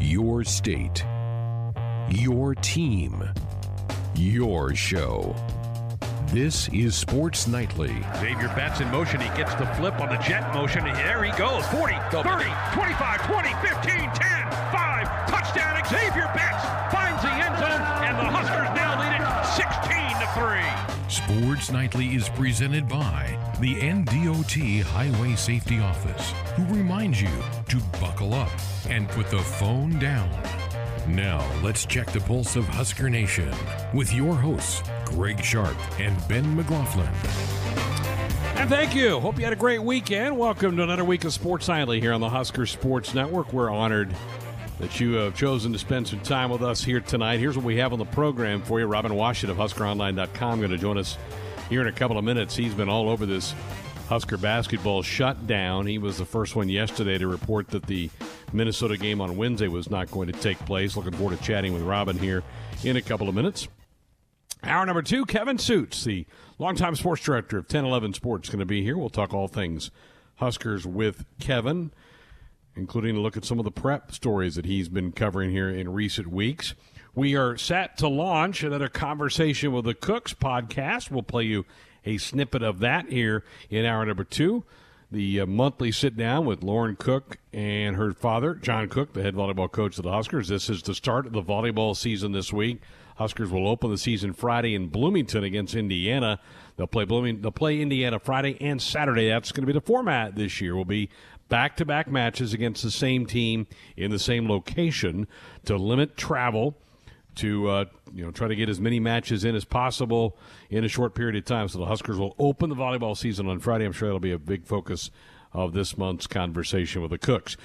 Your state. Your team. Your show. This is Sports Nightly. Xavier Betts in motion. He gets the flip on the jet motion. And there he goes. 40, 30, 25, 20, 15, 10, 5. Touchdown. Xavier Betts finds the end zone, and the Huskers now lead it 16 to 3. Sports Nightly is presented by the NDOT Highway Safety Office, who reminds you to buckle up and put the phone down. Now, let's check the pulse of Husker Nation with your hosts, Greg Sharp and Ben McLaughlin. And thank you. Hope you had a great weekend. Welcome to another week of Sports Nightly here on the Husker Sports Network. We're honored that you have chosen to spend some time with us here tonight. Here's what we have on the program for you. Robin Washut of HuskerOnline.com going to join us here in a couple of minutes. He's been all over this Husker basketball shut down. He was the first one yesterday to report that the Minnesota game on Wednesday was not going to take place. Looking forward to chatting with Robin here in a couple of minutes. Hour number two, Kevin Sjuts, the longtime sports director of 1011 Sports, going to be here. We'll talk all things Huskers with Kevin, including a look at some of the prep stories that he's been covering here in recent weeks. We are set to launch another conversation with the Cooks podcast. We'll play you a snippet of that here in hour number two. The uh, monthly sit down with Lauren Cook and her father, John Cook, the head volleyball coach of the Huskers. This is the start of the volleyball season this week. Huskers will open the season Friday in Bloomington against Indiana. They'll play Blooming. They'll play Indiana Friday and Saturday. That's going to be the format this year. Will be back-to-back matches against the same team in the same location to limit travel to uh, you know try to get as many matches in as possible in a short period of time. So the Huskers will open the volleyball season on Friday. I'm sure that'll be a big focus of this month's conversation with the Cooks.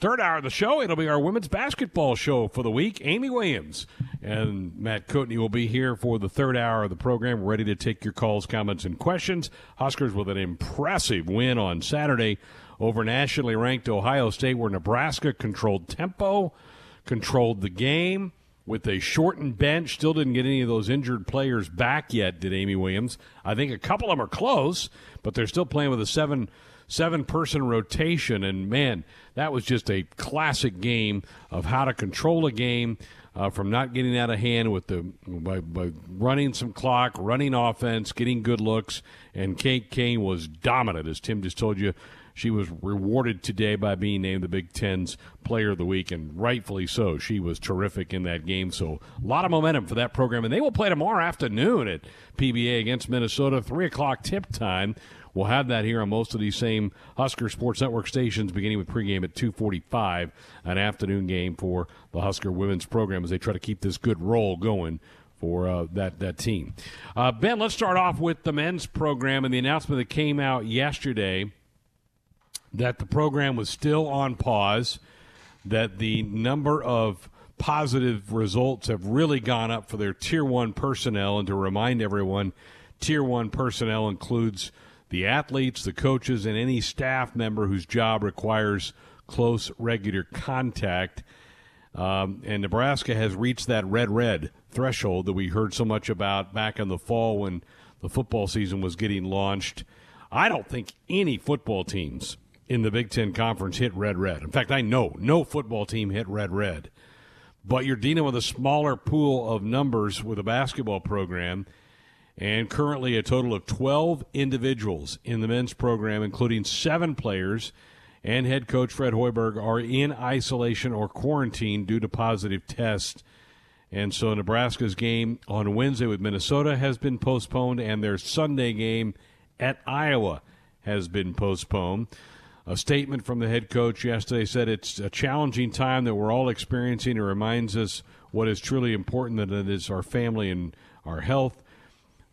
Third hour of the show, it'll be our women's basketball show for the week. Amy Williams and Matt Coatney will be here for the third hour of the program, ready to take your calls, comments, and questions. Huskers with an impressive win on Saturday over nationally ranked Ohio State, where Nebraska controlled tempo, controlled the game with a shortened bench. Still didn't get any of those injured players back yet, did Amy Williams. I think a couple of them are close, but they're still playing with a seven seven person rotation. And man, that was just a classic game of how to control a game. Uh, from not getting out of hand with the by, by running some clock, running offense, getting good looks, and Kate Cain was dominant, as Tim just told you. She was rewarded today by being named the Big Ten's Player of the Week, and rightfully so. She was terrific in that game. So a lot of momentum for that program, and they will play tomorrow afternoon at PBA against Minnesota, three o'clock tip time. We'll have that here on most of these same Husker Sports Network stations, beginning with pregame at 2:45, an afternoon game for the Husker women's program as they try to keep this good roll going for uh, that that team. Uh, ben, let's start off with the men's program and the announcement that came out yesterday that the program was still on pause, that the number of positive results have really gone up for their tier one personnel, and to remind everyone, tier one personnel includes the athletes, the coaches, and any staff member whose job requires close, regular contact. Um, and Nebraska has reached that red red threshold that we heard so much about back in the fall when the football season was getting launched. I don't think any football teams in the Big Ten Conference hit red red. In fact, I know no football team hit red red. But you're dealing with a smaller pool of numbers with a basketball program and currently a total of 12 individuals in the men's program, including seven players and head coach Fred Hoiberg, are in isolation or quarantine due to positive tests. And so Nebraska's game on Wednesday with Minnesota has been postponed, and their Sunday game at Iowa has been postponed. A statement from the head coach yesterday said it's a challenging time that we're all experiencing. It reminds us what is truly important that it is our family and our health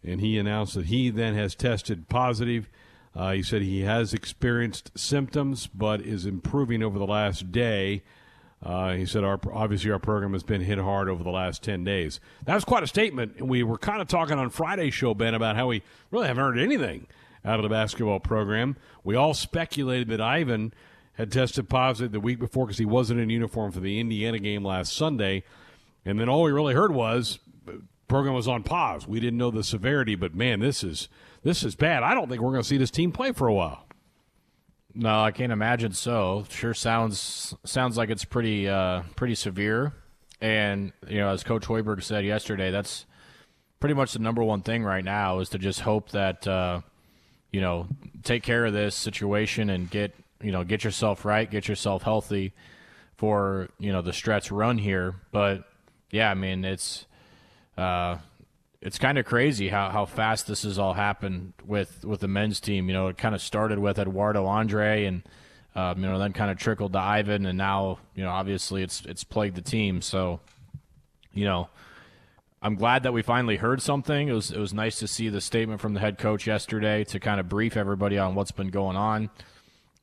and he announced that he then has tested positive. Uh, he said he has experienced symptoms, but is improving over the last day. Uh, he said, our, obviously, our program has been hit hard over the last 10 days. That was quite a statement. And we were kind of talking on Friday's show, Ben, about how we really haven't heard anything out of the basketball program. We all speculated that Ivan had tested positive the week before because he wasn't in uniform for the Indiana game last Sunday. And then all we really heard was program was on pause. We didn't know the severity, but man, this is this is bad. I don't think we're going to see this team play for a while. No, I can't imagine so. Sure sounds sounds like it's pretty uh, pretty severe. And you know, as Coach Hoiberg said yesterday, that's pretty much the number one thing right now is to just hope that uh, you know take care of this situation and get you know get yourself right, get yourself healthy for you know the stretch run here. But yeah, I mean it's uh, it's kind of crazy how, how fast this has all happened with, with the men's team. You know, it kind of started with Eduardo Andre, and um, you know then kind of trickled to Ivan, and now you know obviously it's it's plagued the team. So, you know, I'm glad that we finally heard something. It was it was nice to see the statement from the head coach yesterday to kind of brief everybody on what's been going on.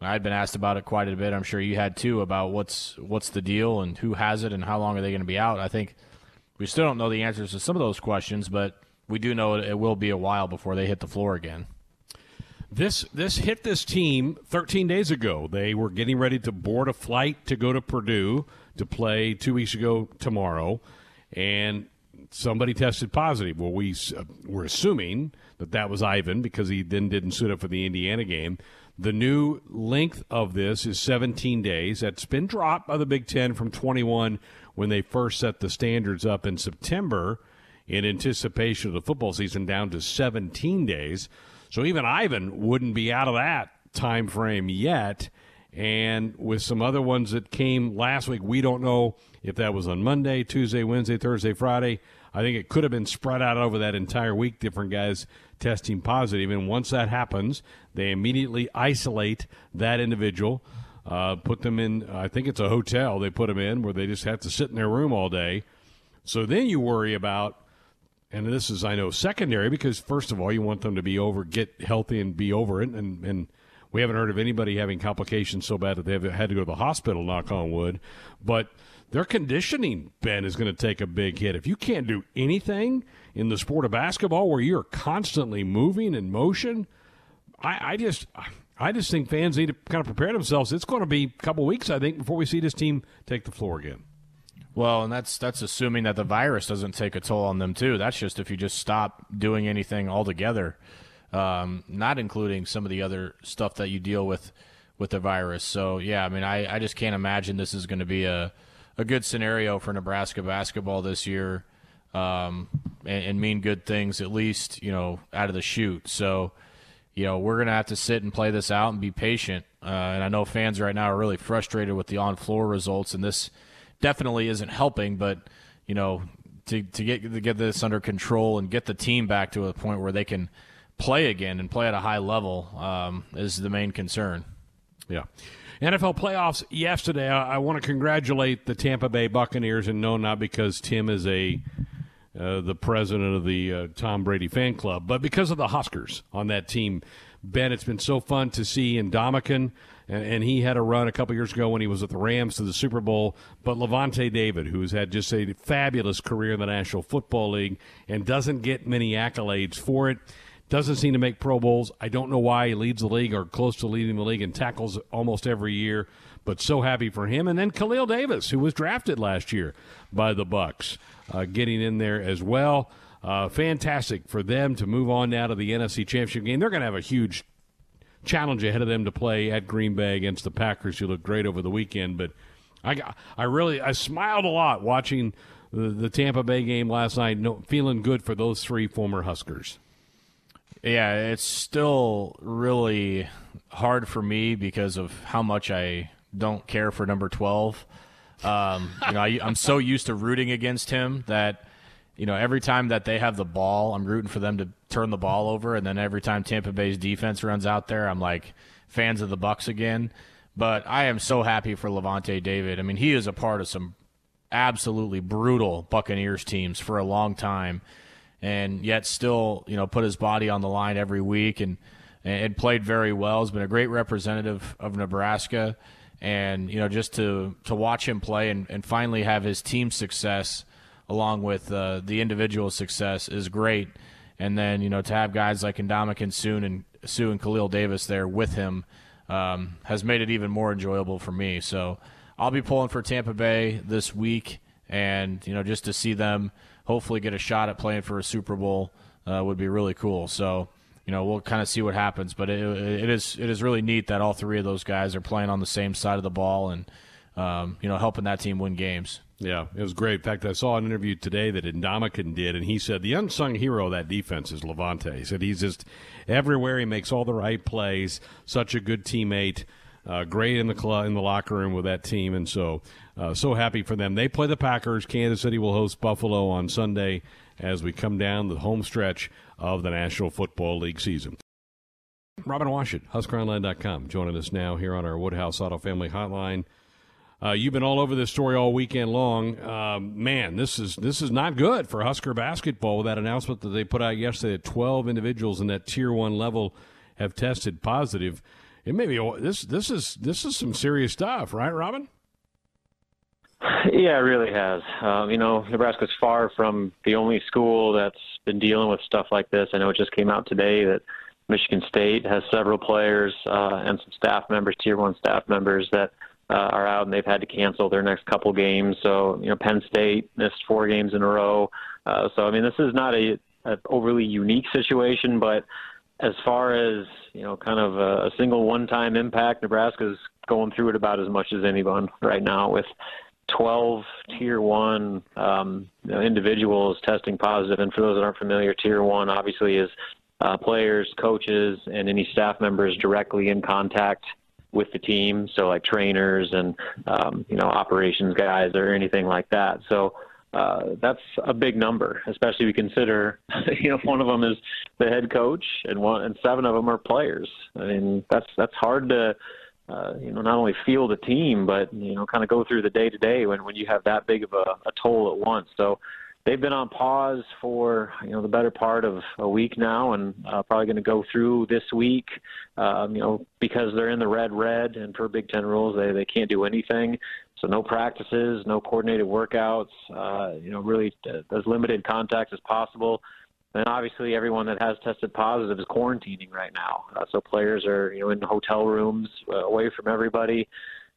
I'd been asked about it quite a bit. I'm sure you had too about what's what's the deal and who has it and how long are they going to be out. I think we still don't know the answers to some of those questions, but we do know it will be a while before they hit the floor again. This this hit this team 13 days ago. They were getting ready to board a flight to go to Purdue to play two weeks ago tomorrow, and somebody tested positive. Well, we uh, were assuming that that was Ivan because he then didn't suit up for the Indiana game. The new length of this is 17 days. That's been dropped by the Big Ten from 21 when they first set the standards up in September in anticipation of the football season down to 17 days. So even Ivan wouldn't be out of that time frame yet. And with some other ones that came last week, we don't know if that was on Monday, Tuesday, Wednesday, Thursday, Friday. I think it could have been spread out over that entire week, different guys testing positive. And once that happens, they immediately isolate that individual uh, put them in, I think it's a hotel they put them in where they just have to sit in their room all day. So then you worry about, and this is, I know, secondary because, first of all, you want them to be over, get healthy and be over it. And, and we haven't heard of anybody having complications so bad that they've had to go to the hospital, knock on wood. But their conditioning, Ben, is going to take a big hit. If you can't do anything in the sport of basketball where you're constantly moving in motion, I, I just I just think fans need to kind of prepare themselves. It's going to be a couple weeks, I think, before we see this team take the floor again. Well, and that's that's assuming that the virus doesn't take a toll on them too. That's just if you just stop doing anything altogether, um, not including some of the other stuff that you deal with with the virus. So yeah, I mean, I, I just can't imagine this is going to be a a good scenario for Nebraska basketball this year, um, and, and mean good things at least you know out of the chute. So you know, we're to have to sit and play this out and be patient. Uh, and I know fans right now are really frustrated with the on floor results, and this definitely isn't helping. But, you know, to, to get to get this under control and get the team back to a point where they can play again and play at a high level um, is the main concern. Yeah. NFL playoffs yesterday. I, I want to congratulate the Tampa Bay Buccaneers, and no, not because Tim is a uh, the president of the uh, Tom Brady fan club, but because of the Huskers on that team. Ben, it's been so fun to see in and, and, he had a run a couple years ago when he was with the Rams to the Super Bowl. But Lavonte David, who's had just a fabulous career in the National Football League and doesn't get many accolades for it, doesn't seem to make Pro Bowls. I don't know why he leads the league or close to leading the league in tackles almost every year but so happy for him. And then Khalil Davis, who was drafted last year by the Bucs, uh, getting in there as well. Uh, fantastic for them to move on now to the NFC Championship game. They're going to have a huge challenge ahead of them to play at Green Bay against the Packers, who looked great over the weekend. But I, I really, I smiled a lot watching the, the Tampa Bay game last night, no, feeling good for those three former Huskers. Yeah, it's still really hard for me because of how much I don't care for number 12. Um, you know, I, I'm so used to rooting against him that, you know, every time that they have the ball, I'm rooting for them to turn the ball over. And then every time Tampa Bay's defense runs out there, I'm like fans of the Bucs again. But I am so happy for Lavonte David. I mean, he is a part of some absolutely brutal Buccaneers teams for a long time, and yet still, you know, put his body on the line every week and and played very well. He's been a great representative of Nebraska and you know just to to watch him play and, and finally have his team success along with uh, the individual success is great. And then you know to have guys like Ndamukong Suh and Suh and Khalil Davis there with him um, has made it even more enjoyable for me. So I'll be pulling for Tampa Bay this week, and you know just to see them hopefully get a shot at playing for a Super Bowl uh, would be really cool. So you know, we'll kind of see what happens. But it, it is it is really neat that all three of those guys are playing on the same side of the ball and um, you know helping that team win games. Yeah, it was great. In fact, I saw an interview today that Ndamukong did, and he said the unsung hero of that defense is Lavonte. He said he's just everywhere. He makes all the right plays. Such a good teammate. Uh, great in the cl- in the locker room with that team, and so uh, so happy for them. They play the Packers. Kansas City will host Buffalo on Sunday as we come down the home stretch of the National Football League season. Robin Washut, HuskerOnline.com, joining us now here on our Woodhouse Auto Family Hotline. Uh, you've been all over this story all weekend long. Um, man, this is this is not good for Husker basketball. With that announcement that they put out yesterday, that 12 individuals in that Tier One level have tested positive. It may be this this is this is some serious stuff, right, Robin? Yeah, it really has. Um, you know, Nebraska's far from the only school that's been dealing with stuff like this. I know it just came out today that Michigan State has several players uh, and some staff members, tier one staff members, that uh, are out and they've had to cancel their next couple games. So, you know, Penn State missed four games in a row. Uh, so, I mean, this is not a, a overly unique situation, but as far as you know, kind of a, a single one-time impact, Nebraska's going through it about as much as anyone right now with 12 tier one um, individuals testing positive. And for those that aren't familiar, tier one obviously is uh, players, coaches, and any staff members directly in contact with the team. So like trainers and um, you know operations guys or anything like that. So. Uh, that's a big number, especially we consider, you know, one of them is the head coach, and one and seven of them are players. I mean, that's that's hard to uh, you know, not only feel the team, but you know, kind of go through the day to day when when you have that big of a, a toll at once. So they've been on pause for you know the better part of a week now, and uh, probably going to go through this week. Um, you know, because they're in the red red, and per Big Ten rules, they they can't do anything. So no practices, no coordinated workouts. Uh, you know, really uh, as limited contact as possible. And obviously, everyone that has tested positive is quarantining right now. Uh, so players are, you know, in hotel rooms uh, away from everybody.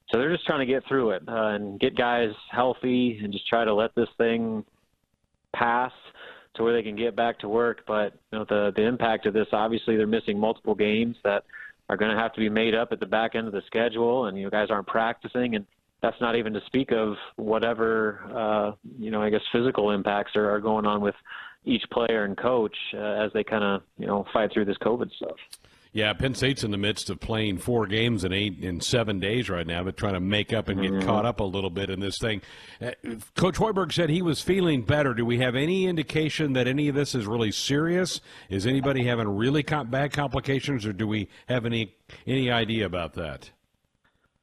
So they're just trying to get through it uh, and get guys healthy and just try to let this thing pass to where they can get back to work. But you know, the the impact of this, obviously, they're missing multiple games that are going to have to be made up at the back end of the schedule, and you know, guys aren't practicing and that's not even to speak of whatever uh, you know I guess physical impacts are, are going on with each player and coach uh, as they kind of you know fight through this COVID stuff. Yeah, Penn State's in the midst of playing four games in eight in seven days right now, but trying to make up and get mm-hmm. caught up a little bit in this thing. Uh, coach Hoiberg said he was feeling better. Do we have any indication that any of this is really serious? Is anybody having really bad complications, or do we have any any idea about that?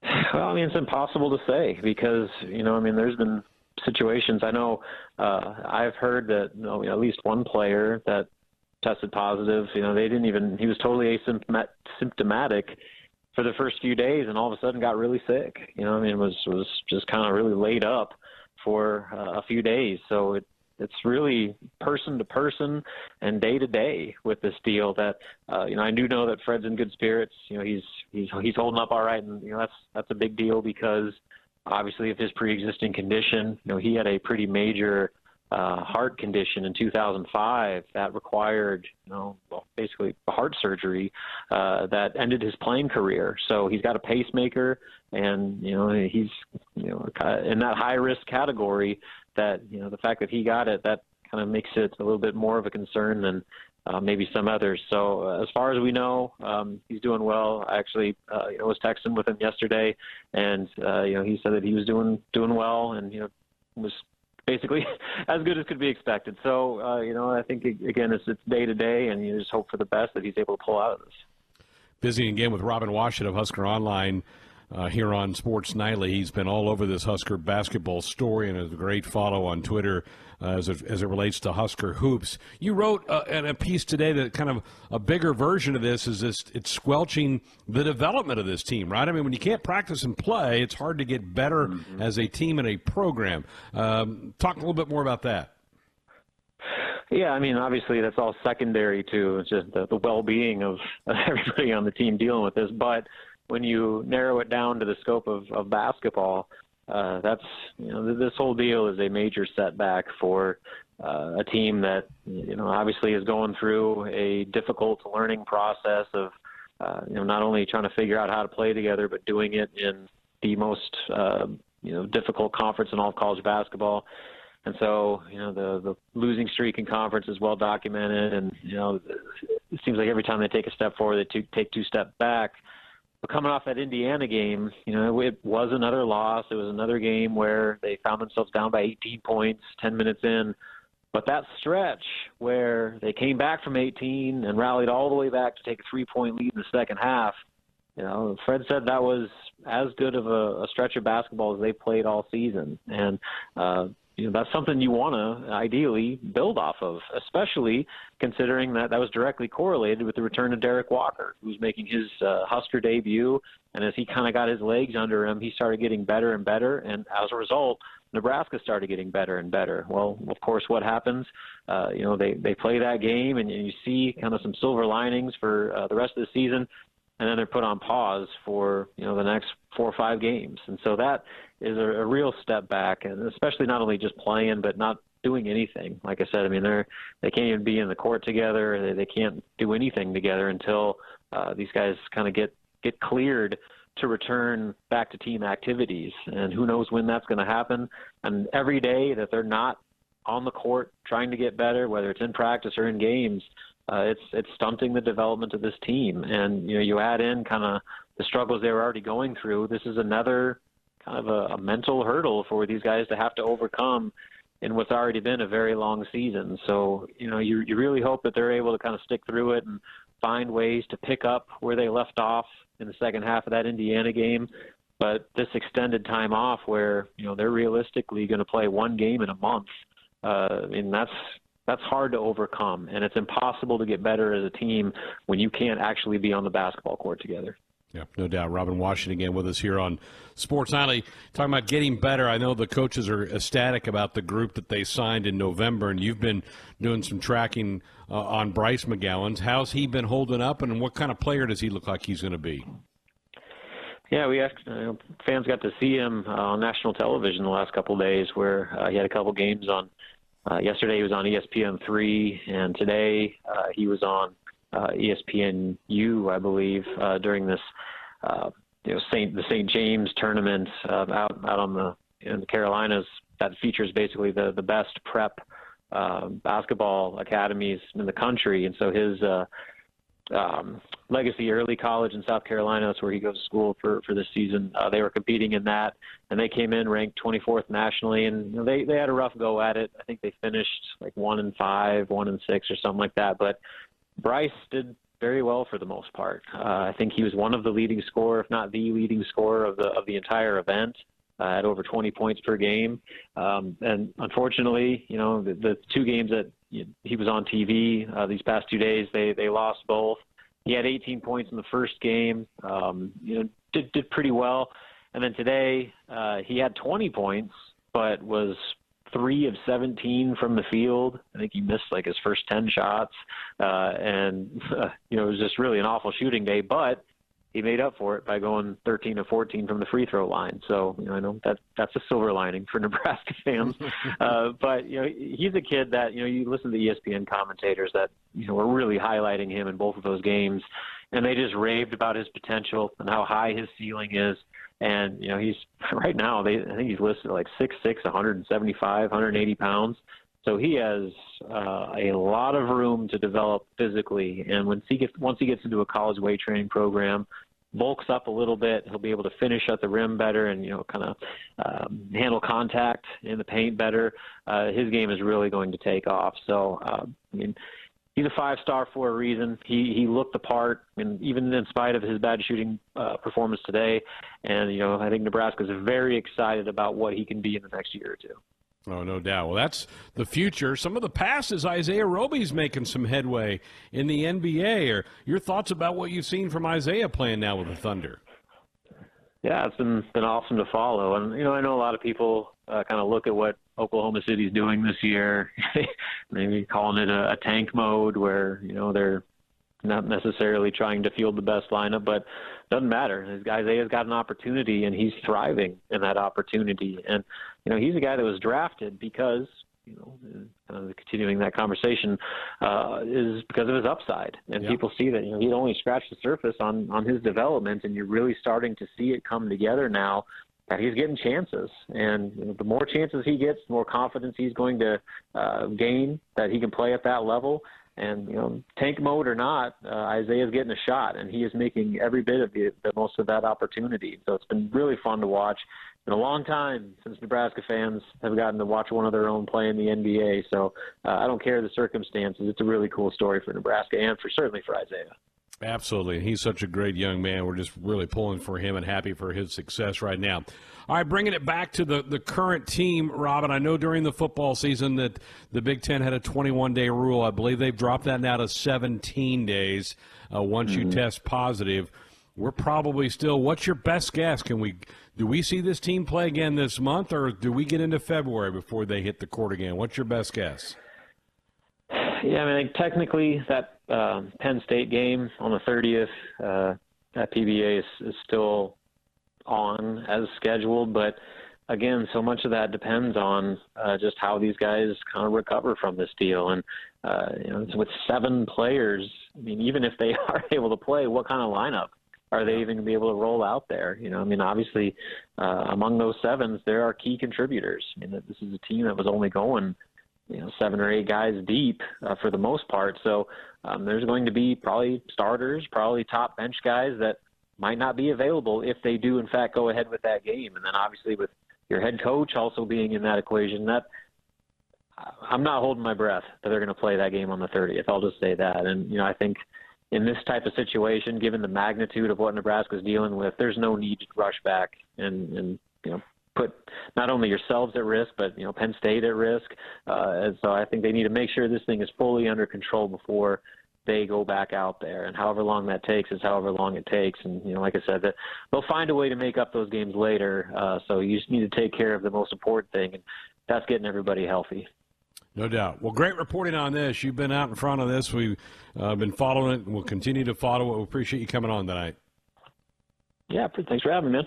Well, I mean, it's impossible to say because you know, I mean, there's been situations. I know uh, I've heard that you know, at least one player that tested positive. You know, they didn't even. He was totally asymptomatic for the first few days, and all of a sudden got really sick. You know, I mean, was was just kind of really laid up for uh, a few days. So it it's really person to person and day to day with this deal that uh, you know I do know that Fred's in good spirits. You know he's he's he's holding up all right, and you know that's that's a big deal because obviously of his pre-existing condition. You know he had a pretty major uh, heart condition in 2005 that required, you know, well, basically heart surgery uh, that ended his playing career. So he's got a pacemaker, and you know he's, you know, in that high risk category that you know the fact that he got it that kind of makes it a little bit more of a concern than uh, maybe some others. So uh, as far as we know, um, he's doing well. I actually uh, you know was texting with him yesterday, and uh, you know he said that he was doing doing well, and you know was basically as good as could be expected. So uh, you know I think again it's it's day to day, and you just hope for the best that he's able to pull out of this. Busy again with Robin Washut of Husker Online uh, here on Sports Nightly. He's been all over this Husker basketball story and is a great follow on Twitter uh, as, it, as it relates to Husker hoops. You wrote uh, in a piece today that kind of a bigger version of this is this it's squelching the development of this team, right? I mean, when you can't practice and play, it's hard to get better mm-hmm. as a team and a program. Um, talk a little bit more about that. Yeah, I mean, obviously that's all secondary to just the, the well-being of everybody on the team dealing with this, but when you narrow it down to the scope of, of basketball, uh, that's you know this whole deal is a major setback for uh, a team that you know obviously is going through a difficult learning process of uh, you know not only trying to figure out how to play together but doing it in the most uh, you know difficult conference in all of college basketball. And so, you know, the the losing streak in conference is well documented, and you know, it seems like every time they take a step forward, they take two steps back. But coming off that Indiana game, you know, it was another loss. It was another game where they found themselves down by 18 points 10 minutes in. But that stretch where they came back from 18 and rallied all the way back to take a three-point lead in the second half, you know, Fred said that was as good of a, a stretch of basketball as they played all season, and uh, you know that's something you want to ideally build off of, especially considering that that was directly correlated with the return of Derek Walker, who's making his uh, Husker debut, and as he kind of got his legs under him, he started getting better and better, and as a result, Nebraska started getting better and better. Well, of course, what happens? Uh, you know, they they play that game, and you see kind of some silver linings for uh, the rest of the season and then they're put on pause for you know the next four or five games, and so that is a, a real step back, and especially not only just playing but not doing anything. Like I said, I mean they're they can't even be in the court together. They, they can't do anything together until uh, these guys kind of get get cleared to return back to team activities, and who knows when that's going to happen. And every day that they're not on the court trying to get better, whether it's in practice or in games, uh, it's it's stunting the development of this team. And you know, you add in kind of the struggles they were already going through. This is another kind of a, a mental hurdle for these guys to have to overcome in what's already been a very long season. So you know, you you really hope that they're able to kind of stick through it and find ways to pick up where they left off in the second half of that Indiana game. But this extended time off, where you know they're realistically going to play one game in a month, uh, mean that's that's hard to overcome, and it's impossible to get better as a team when you can't actually be on the basketball court together. Yeah, no doubt. Robin Washut again with us here on Sports Nightly, talking about getting better. I know the coaches are ecstatic about the group that they signed in November, and you've been doing some tracking uh, on Bryce McGowens. How's he been holding up, and what kind of player does he look like he's going to be? Yeah, we asked, fans got to see him uh, on national television the last couple of days, where uh, he had a couple games on uh, yesterday he was on ESPN three, and today uh, he was on uh, ESPN U, I believe, uh, during this uh, you know Saint the St. James tournament uh, out out on the in the Carolinas that features basically the the best prep uh, basketball academies in the country, and so his uh, um, Legacy Early College in South Carolina. That's where he goes to school for for this season. Uh, they were competing in that, and they came in ranked 24th nationally, and you know, they they had a rough go at it. I think they finished like one and five, one and six, or something like that. But Bryce did very well for the most part. Uh, I think he was one of the leading scorer, if not the leading scorer of the of the entire event. Uh, at over 20 points per game, um, and unfortunately, you know the, the two games that he was on TV uh, these past two days. They they lost both. He had 18 points in the first game. Um, you know, did did pretty well. And then today uh, he had 20 points, but was three of 17 from the field. I think he missed like his first 10 shots, uh, and uh, you know it was just really an awful shooting day. But he made up for it by going 13 of 14 from the free throw line. So you know, I know that that's a silver lining for Nebraska fans. uh, but you know, he's a kid that you know you listen to ESPN commentators that you know were really highlighting him in both of those games, and they just raved about his potential and how high his ceiling is. And you know, he's right now they I think he's listed like 6'6", 175, 180 pounds. So he has uh, a lot of room to develop physically, and once he gets once he gets into a college weight training program, bulks up a little bit, he'll be able to finish at the rim better, and you know, kind of um, handle contact in the paint better. Uh, his game is really going to take off. So, uh, I mean, he's a five star for a reason. He he looked the part, and even in spite of his bad shooting uh, performance today, and you know, I think Nebraska is very excited about what he can be in the next year or two. Oh, no doubt. Well, that's the future. Some of the past is Isaiah Roby's making some headway in the NBA. Or your thoughts about what you've seen from Isaiah playing now with the Thunder? Yeah, it's been been awesome to follow, and you know I know a lot of people uh, kind of look at what Oklahoma City's doing this year, maybe calling it a, a tank mode, where you know they're not necessarily trying to field the best lineup, but doesn't matter. Isaiah's got an opportunity, and he's thriving in that opportunity. And you know, he's a guy that was drafted because you know, kind of continuing that conversation uh, is because of his upside, and yeah. people see that you know he'd only scratched the surface on on his development, and you're really starting to see it come together now that he's getting chances, and you know, the more chances he gets, the more confidence he's going to uh, gain that he can play at that level. And you know, tank mode or not, uh, Isaiah's getting a shot, and he is making every bit of the, the most of that opportunity. So it's been really fun to watch. Been a long time since Nebraska fans have gotten to watch one of their own play in the NBA. So uh, I don't care the circumstances. It's a really cool story for Nebraska and for certainly for Isaiah. Absolutely. He's such a great young man. We're just really pulling for him and happy for his success right now. All right, bringing it back to the, the current team, Robin. I know during the football season that the Big Ten had a 21 day rule. I believe they've dropped that now to 17 days uh, once mm-hmm. you test positive. We're probably still. What's your best guess? Can we do we see this team play again this month, or do we get into February before they hit the court again? What's your best guess? Yeah, I mean, technically that uh, Penn State game on the 30th uh, at PBA is, is still on as scheduled, but again, so much of that depends on uh, just how these guys kind of recover from this deal. And uh, you know, with seven players, I mean, even if they are able to play, what kind of lineup are they even going to be able to roll out there? You know, I mean, obviously, uh, among those sevens, there are key contributors. I mean, this is a team that was only going you know seven or eight guys deep uh, for the most part. So um, there's going to be probably starters, probably top bench guys that might not be available if they do in fact go ahead with that game. And then obviously with your head coach also being in that equation, that I'm not holding my breath that they're going to play that game on the 30th. I'll just say that. And you know I think in this type of situation, given the magnitude of what Nebraska's dealing with, there's no need to rush back and, and you know put not only yourselves at risk, but you know Penn State at risk. Uh, and so I think they need to make sure this thing is fully under control before they go back out there. And however long that takes is however long it takes. And you know, like I said, that they'll find a way to make up those games later. Uh, so you just need to take care of the most important thing, and that's getting everybody healthy. No doubt. Well, great reporting on this. You've been out in front of this. We've uh, been following it, and we'll continue to follow it. We appreciate you coming on tonight. Yeah, thanks for having me, man.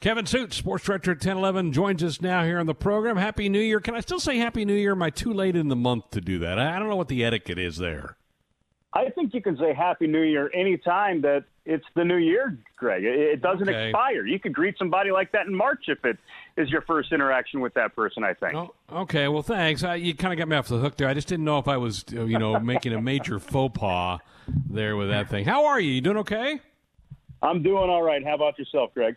Kevin Sjuts, sports director at 1011, joins us now here on the program. Happy New Year. Can I still say Happy New Year? Am I too late in the month to do that? I don't know what the etiquette is there. I think you can say Happy New Year anytime that it's the new year, Greg. It doesn't okay. expire. You could greet somebody like that in March if it is your first interaction with that person, I think. Oh, okay, well, thanks. I, you kind of got me off the hook there. I just didn't know if I was, you know, making a major faux pas there with that thing. How are you? You doing okay? I'm doing all right. How about yourself, Greg?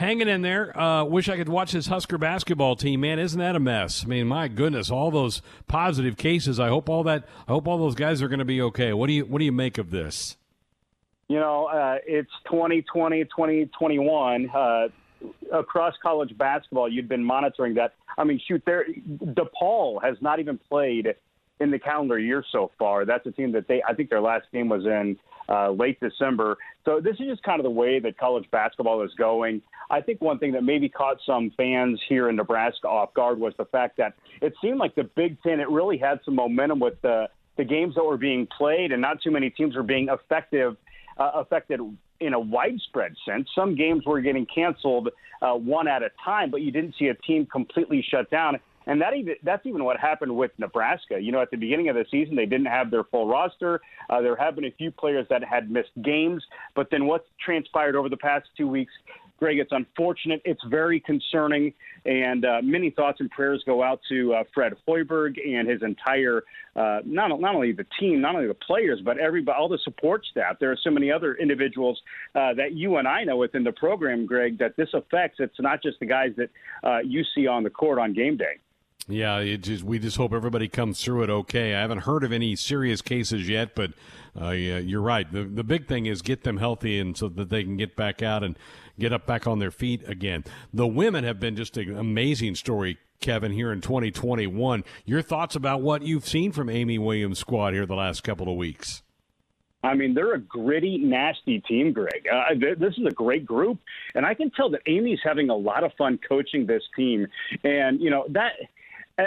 hanging in there. Uh, wish I could watch this Husker basketball team, man. Isn't that a mess? I mean, my goodness, all those positive cases. I hope all that. I hope all those guys are going to be okay. What do you What do you make of this? You know, uh, it's 2020, 2021. Uh, across college basketball, you'd been monitoring that. I mean, shoot, there, DePaul has not even played in the calendar year so far. That's a team that they, I think their last game was in uh, late December. So this is just kind of the way that college basketball is going. I think one thing that maybe caught some fans here in Nebraska off guard was the fact that it seemed like the Big Ten, it really had some momentum with the, the games that were being played, and not too many teams were being effective, uh, affected in a widespread sense. Some games were getting canceled uh, one at a time, but you didn't see a team completely shut down. And that even that's even what happened with Nebraska. You know, at the beginning of the season, they didn't have their full roster. Uh, there have been a few players that had missed games, but then what's transpired over the past two weeks, Greg, it's unfortunate. It's very concerning, and uh, many thoughts and prayers go out to uh, Fred Hoiberg and his entire uh, not not only the team, not only the players, but everybody, all the support staff. There are so many other individuals uh, that you and I know within the program, Greg, that this affects. It's not just the guys that uh, you see on the court on game day. Yeah, just, we just hope everybody comes through it okay. I haven't heard of any serious cases yet, but uh, yeah, you're right. The the big thing is get them healthy and so that they can get back out and get up back on their feet again. The women have been just an amazing story, Kevin, here in 2021. Your thoughts about what you've seen from Amy Williams' squad here the last couple of weeks? I mean, they're a gritty, nasty team, Greg. Uh, this is a great group, and I can tell that Amy's having a lot of fun coaching this team. And you know that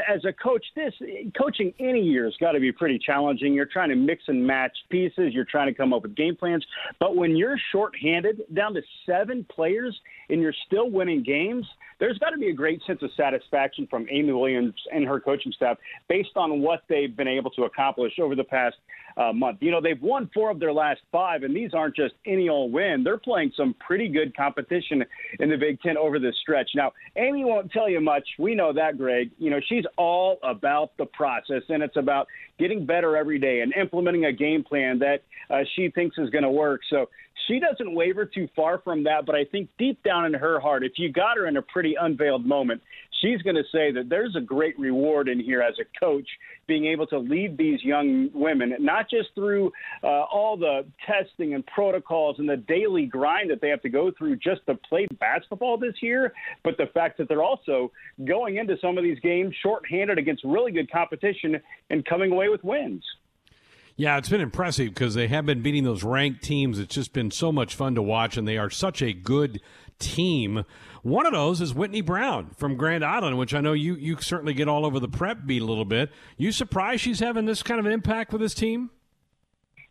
as a coach, this coaching any year has got to be pretty challenging. You're trying to mix and match pieces. You're trying to come up with game plans. But when you're shorthanded, down to seven players, and you're still winning games, there's got to be a great sense of satisfaction from Amy Williams and her coaching staff based on what they've been able to accomplish over the past uh, month. You know, they've won four of their last five, and these aren't just any old win. They're playing some pretty good competition in the Big Ten over this stretch. Now, Amy won't tell you much. We know that, Greg. You know, she's all about the process, and it's about getting better every day and implementing a game plan that uh, she thinks is going to work. So she doesn't waver too far from that, but I think deep down in her heart, if you got her in a pretty unveiled moment, she's going to say that there's a great reward in here as a coach being able to lead these young women, not just through uh, all the testing and protocols and the daily grind that they have to go through just to play basketball this year, but the fact that they're also going into some of these games shorthanded against really good competition and coming away with wins. Yeah, it's been impressive because they have been beating those ranked teams. It's just been so much fun to watch, and they are such a good team. One of those is Whitney Brown from Grand Island, which I know you you certainly get all over the prep beat a little bit. You surprised she's having this kind of an impact with this team?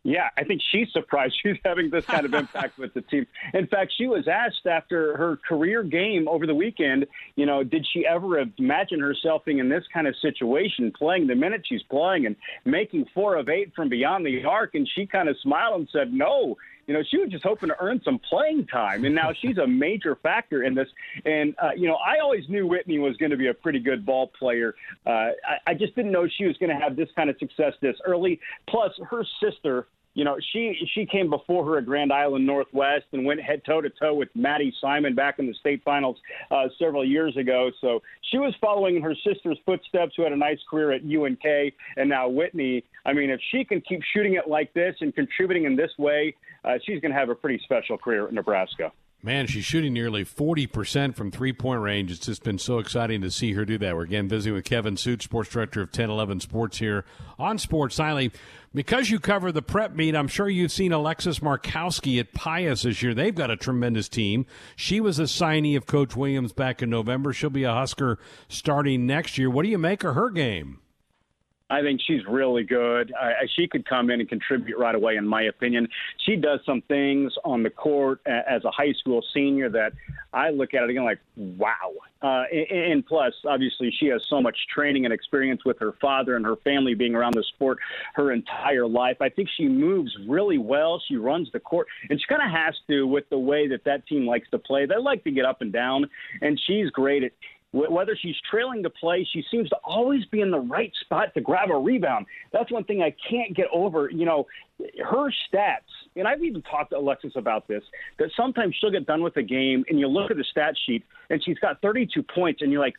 Yeah, I think she's surprised she's having this kind of impact with the team. In fact, she was asked after her career game over the weekend, you know, did she ever imagine herself being in this kind of situation, playing the minute she's playing and making four of eight from beyond the arc? And she kind of smiled and said, no. You know, she was just hoping to earn some playing time, and now she's a major factor in this. And uh, you know, I always knew Whitney was going to be a pretty good ball player. Uh, I, I just didn't know she was going to have this kind of success this early. Plus, her sister you know, she she came before her at Grand Island Northwest and went head toe to toe with Maddie Simon back in the state finals uh, several years ago. So she was following in her sister's footsteps, who had a nice career at UNK, and now Whitney. I mean, if she can keep shooting it like this and contributing in this way, uh, she's going to have a pretty special career at Nebraska. Man, she's shooting nearly 40% from three point range. It's just been so exciting to see her do that. We're again visiting with Kevin Suit, sports director of 1011 Sports here on Sports Nightly. Because you cover the prep meet, I'm sure you've seen Alexis Markowski at Pius this year. They've got a tremendous team. She was a signee of Coach Williams back in November. She'll be a Husker starting next year. What do you make of her game? I think she's really good. She could come in and contribute right away, in my opinion. She does some things on the court as a high school senior that I look at it again like, wow. Uh, and, and plus, obviously, she has so much training and experience with her father and her family being around the sport her entire life. I think she moves really well. She runs the court, and she kind of has to with the way that that team likes to play. They like to get up and down, and she's great at whether she's trailing the play, she seems to always be in the right spot to grab a rebound. That's one thing I can't get over. You know, her stats, and I've even talked to Alexis about this, that sometimes she'll get done with the game and you look at the stat sheet and she's got 32 points and you're like,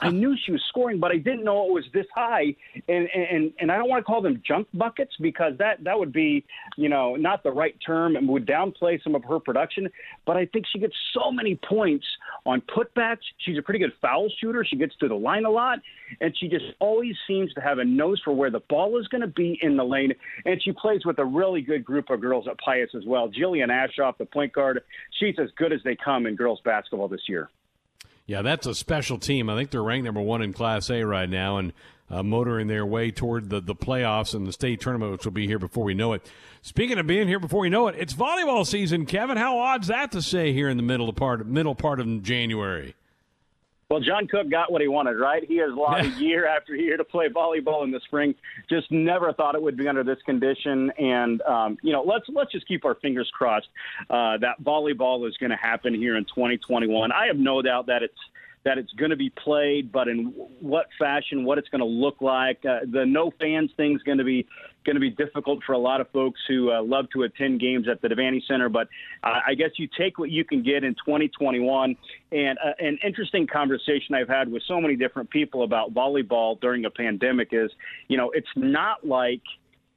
I knew she was scoring, but I didn't know it was this high. And, and, and I don't want to call them junk buckets because that, that would be, you know, not the right term and would downplay some of her production. But I think she gets so many points on putbacks. She's a pretty good foul shooter. She gets to the line a lot and she just always seems to have a nose for where the ball is going to be in the lane. And she plays with a really good group of girls at Pius as well. Jillian Aschoff, the point guard, she's as good as they come in girls basketball this year. Yeah, that's a special team. I think they're ranked number one in Class A right now and uh, motoring their way toward the, the playoffs and the state tournament, which will be here before we know it. Speaking of being here before we know it, it's volleyball season, Kevin. How odd's that to say here in the middle part middle part of January? Well, John Cook got what he wanted, right? He has allowed year after year to play volleyball in the spring. Just never thought it would be under this condition, and um, you know, let's let's just keep our fingers crossed uh, that volleyball is going to happen here in 2021. I have no doubt that it's that it's going to be played, but in what fashion, what it's going to look like. Uh, the no fans thing is going to be going to be difficult for a lot of folks who uh, love to attend games at the Devaney Center. But uh, I guess you take what you can get in 2021. And uh, an interesting conversation I've had with so many different people about volleyball during a pandemic is, you know, it's not like.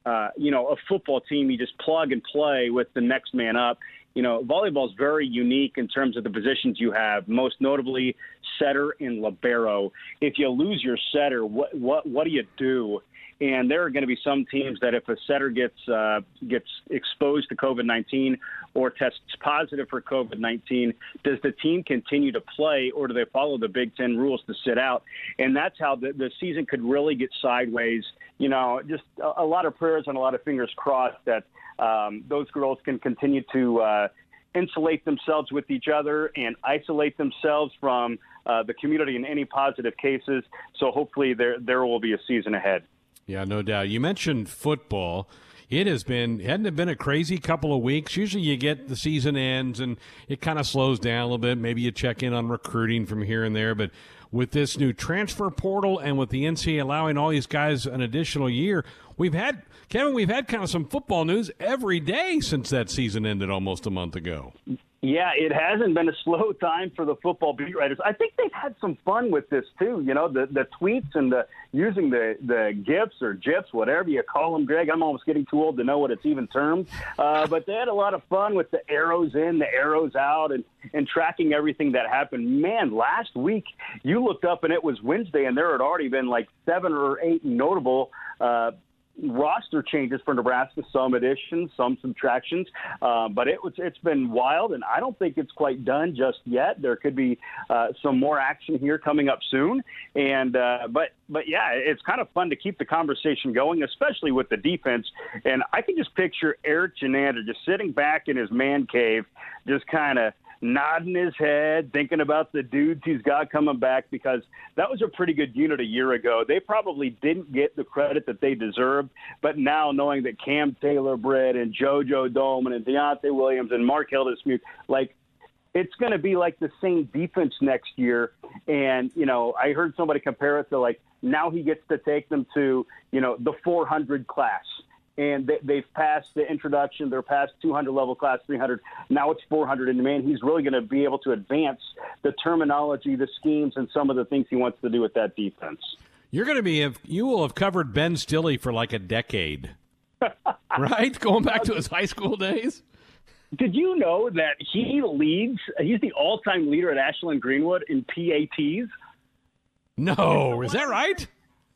Uh, you know, a football team, you just plug and play with the next man up you know, volleyball is very unique in terms of the positions you have, most notably setter and libero. If you lose your setter, what what what do you do? And there are going to be some teams that if a setter gets uh, gets exposed to COVID nineteen or tests positive for COVID 19, does the team continue to play or do they follow the Big Ten rules to sit out? And that's how the, the season could really get sideways. You know, just a, a lot of prayers and a lot of fingers crossed that um, those girls can continue to. Uh, insulate themselves with each other and isolate themselves from uh, the community in any positive cases. So hopefully there there will be a season ahead. Yeah, no doubt. You mentioned football. It has been hadn't it been a crazy couple of weeks? Usually you get the season ends and it kind of slows down a little bit. Maybe you check in on recruiting from here and there, but with this new transfer portal and with the NCAA allowing all these guys an additional year, we've had Kevin, we've had kind of some football news every day since that season ended almost a month ago. Yeah, it hasn't been a slow time for the football beat writers. I think they've had some fun with this too. You know, the the tweets and the using the the gifs or gifs, whatever you call them, Greg. I'm almost getting too old to know what it's even termed. Uh, but they had a lot of fun with the arrows in, the arrows out, and and tracking everything that happened. Man, last week you looked up and it was Wednesday, and there had already been like seven or eight notable uh, roster changes for Nebraska, some additions, some subtractions, uh, but it it's been wild, and I don't think it's quite done just yet. There could be uh, some more action here coming up soon, and uh, but but yeah, it's kind of fun to keep the conversation going, especially with the defense. And I can just picture Eric Chinander just sitting back in his man cave, just kind of nodding his head, thinking about the dudes he's got coming back because that was a pretty good unit a year ago. They probably didn't get the credit that they deserved, but now knowing that Cam Taylor Britt and JoJo Domann and Deontai Williams and Marquel Dismuke, like it's going to be like the same defense next year. And, you know, I heard somebody compare it to like now he gets to take them to, you know, the 400 class and they, have passed the introduction. They're past 200 level class 300. Now it's 400, and man, he's really going to be able to advance the terminology, the schemes, and some of the things he wants to do with that defense. You're going to be you will have covered Ben Stille for like a decade, right? Going back to his high school days. Did you know that he leads? He's the all-time leader at Ashland Greenwood in PATs. No, is that right?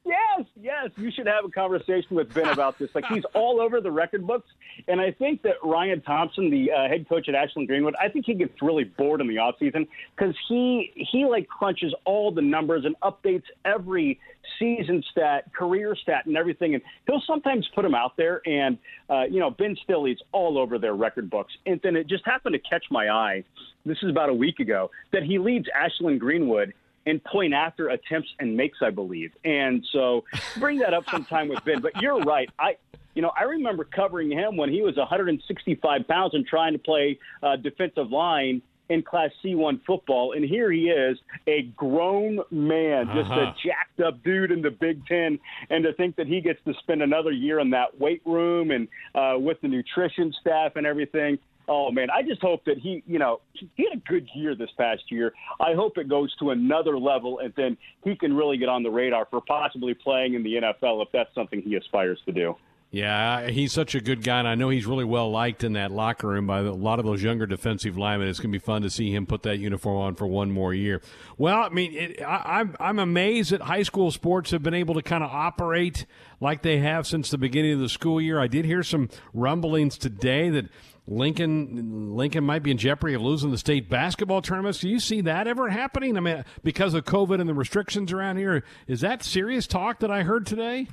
Yes, yes. You should have a conversation with Ben about this. Like he's all over the record books, and I think that Ryan Thompson, the uh, head coach at Ashland Greenwood, I think he gets really bored in the off season because he he like crunches all the numbers and updates every season stat, career stat, and everything. And he'll sometimes put them out there. And uh, you know, Ben Stille's all over their record books. And then it just happened to catch my eye. This is about a week ago that he leads Ashland Greenwood and point after attempts and makes, I believe. And so bring that up sometime with Ben. But you're right. I you know, I remember covering him when he was 165 pounds and trying to play uh, defensive line in Class C1 football, and here he is, a grown man, just uh-huh. a jacked up dude in the Big Ten, and to think that he gets to spend another year in that weight room and uh, with the nutrition staff and everything. Oh man, I just hope that he, you know, he had a good year this past year. I hope it goes to another level, and then he can really get on the radar for possibly playing in the NFL if that's something he aspires to do. Yeah, he's such a good guy, and I know he's really well liked in that locker room by a lot of those younger defensive linemen. It's going to be fun to see him put that uniform on for one more year. Well, I mean, it, I, I'm I'm amazed that high school sports have been able to kind of operate like they have since the beginning of the school year. I did hear some rumblings today that Lincoln Lincoln might be in jeopardy of losing the state basketball tournaments. Do you see that ever happening? I mean, because of COVID and the restrictions around here, is that serious talk that I heard today?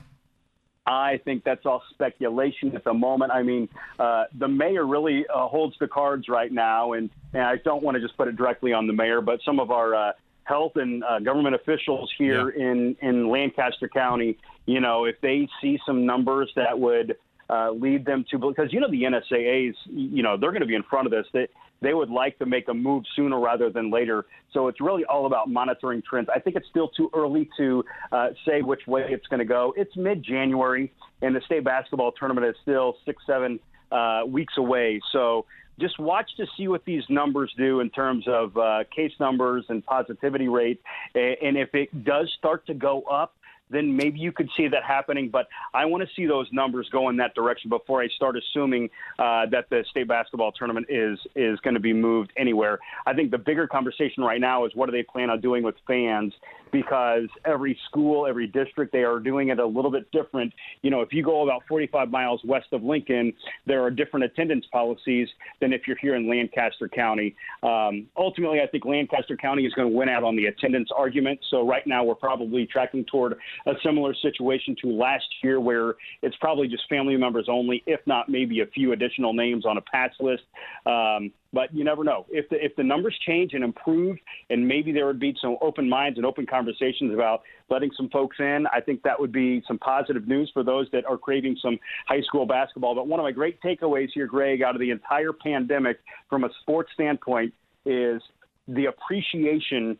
I think that's all speculation at the moment. I mean, uh, the mayor really uh, holds the cards right now, and, and I don't want to just put it directly on the mayor, but some of our uh, health and uh, government officials here yeah. in in Lancaster County, you know, if they see some numbers that would uh, lead them to because you know the NSAA's you know they're going to be in front of this they they would like to make a move sooner rather than later. So it's really all about monitoring trends. I think it's still too early to uh, say which way it's going to go. It's mid January and the state basketball tournament is still six seven uh, weeks away. So just watch to see what these numbers do in terms of uh, case numbers and positivity rate and if it does start to go up then maybe you could see that happening. But I want to see those numbers go in that direction before I start assuming uh, that the state basketball tournament is is going to be moved anywhere. I think the bigger conversation right now is what do they plan on doing with fans because every school, every district, they are doing it a little bit different. You know, if you go about 45 miles west of Lincoln, there are different attendance policies than if you're here in Lancaster County. Um, ultimately, I think Lancaster County is going to win out on the attendance argument. So right now, we're probably tracking toward a similar situation to last year, where it's probably just family members only, if not maybe a few additional names on a patch list. Um, but you never know. If the if the numbers change and improve, and maybe there would be some open minds and open conversations about letting some folks in, I think that would be some positive news for those that are craving some high school basketball. But one of my great takeaways here, Greg, out of the entire pandemic from a sports standpoint is the appreciation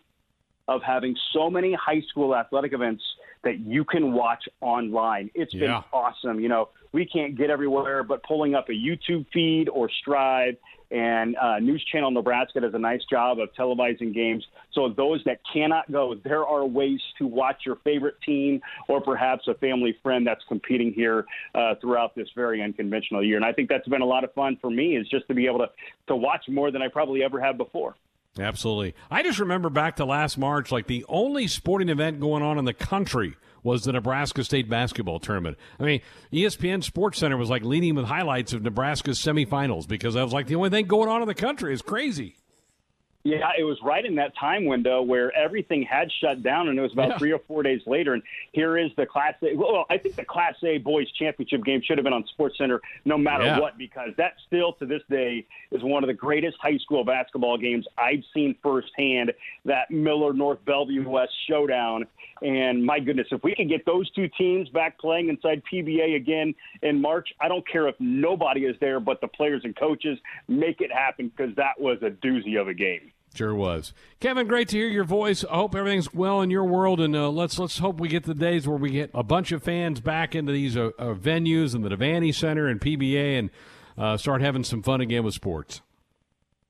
of having so many high school athletic events that you can watch online. It's yeah. been awesome. You know, we can't get everywhere, but pulling up a YouTube feed or Striv and uh, News Channel Nebraska does a nice job of televising games. So those that cannot go, there are ways to watch your favorite team or perhaps a family friend that's competing here uh, throughout this very unconventional year. And I think that's been a lot of fun for me is just to be able to to watch more than I probably ever have before. Absolutely. I just remember back to last March, like the only sporting event going on in the country was the Nebraska State basketball tournament. I mean, ESPN Sports Center was like leading with highlights of Nebraska's semifinals because I was like the only thing going on in the country is crazy. Yeah, it was right in that time window where everything had shut down, and it was about yeah. three or four days later. And here is the Class A. Well, I think the Class A boys championship game should have been on Sports Center no matter yeah. what, because that still to this day is one of the greatest high school basketball games I've seen firsthand. That Millard North Bellevue West showdown, and my goodness, if we could get those two teams back playing inside PBA again in March, I don't care if nobody is there, but the players and coaches make it happen because that was a doozy of a game. Sure was, Kevin. Great to hear your voice. I hope everything's well in your world, and uh, let's let's hope we get the days where we get a bunch of fans back into these uh, uh, venues and the Devaney Center and PBA, and uh, start having some fun again with sports.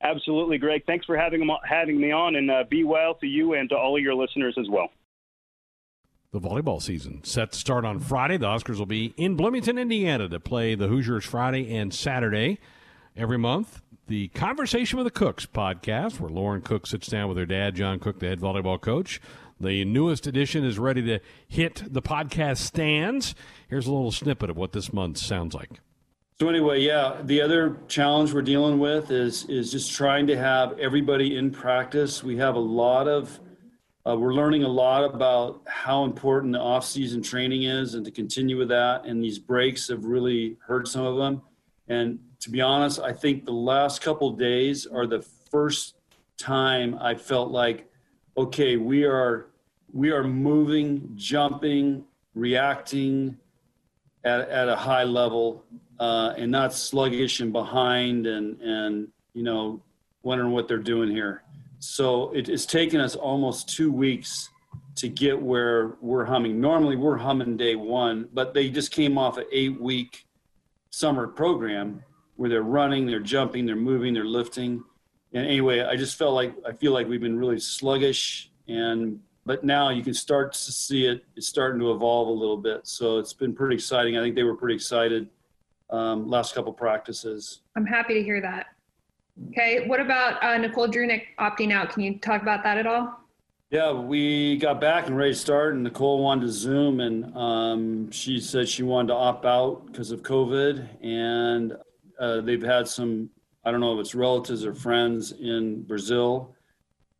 Absolutely, Greg. Thanks for having having me on, and uh, be well to you and to all of your listeners as well. The volleyball season set to start on Friday. The Huskers will be in Bloomington, Indiana, to play the Hoosiers Friday and Saturday every month the Conversation with the Cooks podcast, where Lauren Cook sits down with her dad, John Cook, the head volleyball coach. The newest edition is ready to hit the podcast stands. Here's a little snippet of what this month sounds like. So anyway, yeah, the other challenge we're dealing with is is just trying to have everybody in practice. We have a lot of uh, we're learning a lot about how important the off-season training is, and to continue with that. And these breaks have really hurt some of them. And to be honest, I think the last couple days are the first time I felt like, okay, we are we are moving, jumping, reacting at, at a high level, uh, and not sluggish and behind, and and you know wondering what they're doing here. So it, it's taken us almost two weeks to get where we're humming. Normally we're humming day one, but they just came off an eight week summer program where they're running, they're jumping, they're moving, they're lifting. And anyway, I just felt like I feel like we've been really sluggish and but now you can start to see it it's starting to evolve a little bit. So it's been pretty exciting. I think they were pretty excited um, last couple practices. I'm happy to hear that. Okay, what about uh, Nicole Drewnick opting out? Can you talk about that at all? Yeah, we got back and ready to start, and Nicole wanted to Zoom, and um, she said she wanted to opt out because of COVID, and uh, they've had some, I don't know if it's relatives or friends in Brazil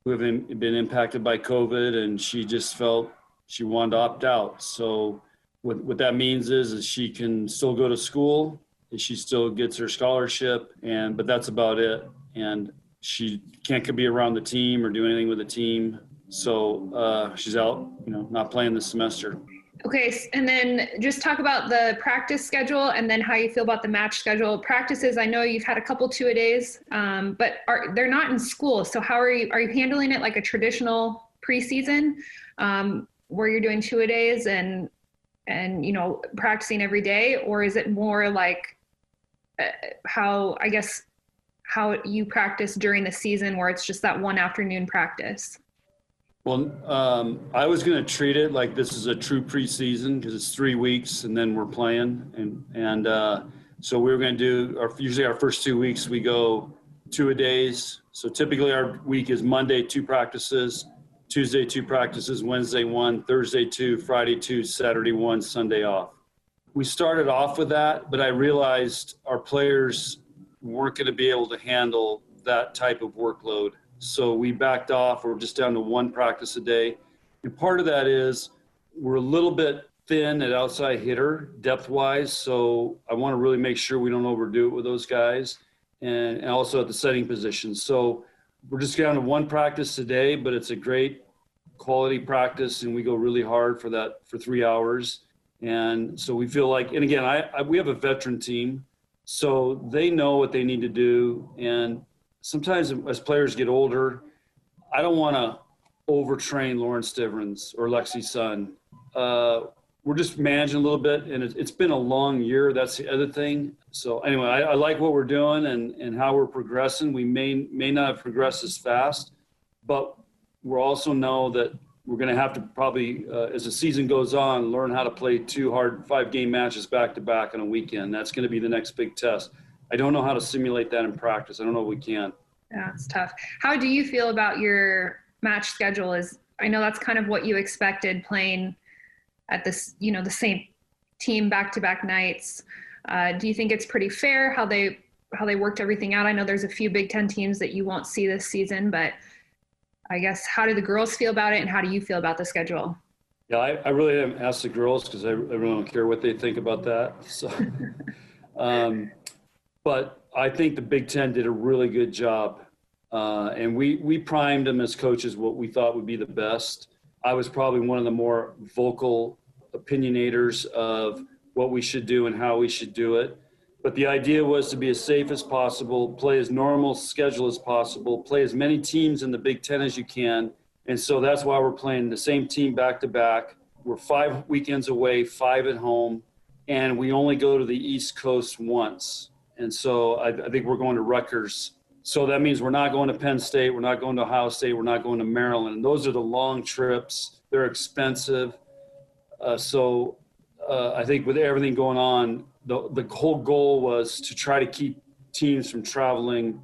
who have been impacted by COVID, and she just felt she wanted to opt out. So what, what that means is, is she can still go to school, she still gets her scholarship, and but that's about it. And she can't be around the team or do anything with the team. So uh, she's out, you know, not playing this semester. Okay, and then just talk about the practice schedule and then how you feel about the match schedule. Practices, I know you've had a couple two a days, um, but are they're not in school. So how are you are you handling it like a traditional preseason, um, where you're doing two a days and and you know practicing every day, or is it more like how I guess how you practice during the season, where it's just that one afternoon practice? Well, um, I was going to treat it like this is a true preseason because it's three weeks and then we're playing, and and uh, so we were going to do our usually our first two weeks we go two a days. So typically our week is Monday two practices, Tuesday two practices, Wednesday one, Thursday two, Friday two, Saturday one, Sunday off. We started off with that, but I realized our players weren't going to be able to handle that type of workload so we backed off. We're just down to one practice a day. And part of that is we're a little bit thin at outside hitter depth wise. So I want to really make sure we don't overdo it with those guys and, and also at the setting position. So we're just down to one practice today, but it's a great quality practice and we go really hard for that for three hours. And so we feel like, and again, I, I we have a veteran team, so they know what they need to do. And sometimes as players get older, I don't want to overtrain Lauren Stivrins or Lexi Sun. Uh, we're just managing a little bit, and it, has been a long year. That's the other thing. So anyway, I, I, like what we're doing and, and how we're progressing. We may may not have progressed as fast, but we also know that we're going to have to probably, uh, as the season goes on, learn how to play two hard five game matches back to back on a weekend. That's going to be the next big test. I don't know how to simulate that in practice. I don't know if we can. Yeah, it's tough. How do you feel about your match schedule? Is I know that's kind of what you expected playing at this, you know, the same team back to back nights. Uh, do you think it's pretty fair how they how they worked everything out? I know there's a few Big Ten teams that you won't see this season, but I guess how do the girls feel about it, and how do you feel about the schedule? Yeah, I, I really haven't asked the girls because I, I, really don't care what they think about that. So, um, but I think the Big Ten did a really good job. Uh, and we, we primed them as coaches what we thought would be the best. I was probably one of the more vocal opinionators of what we should do and how we should do it. But the idea was to be as safe as possible, play as normal schedule as possible, play as many teams in the Big Ten as you can. And so that's why we're playing the same team back to back. We're five weekends away, five at home, and we only go to the East Coast once. And so I, I, think we're going to Rutgers. So that means we're not going to Penn State, we're not going to Ohio State, we're not going to Maryland. And those are the long trips. They're expensive. Uh, so uh, I think with everything going on, the, the whole goal was to try to keep teams from traveling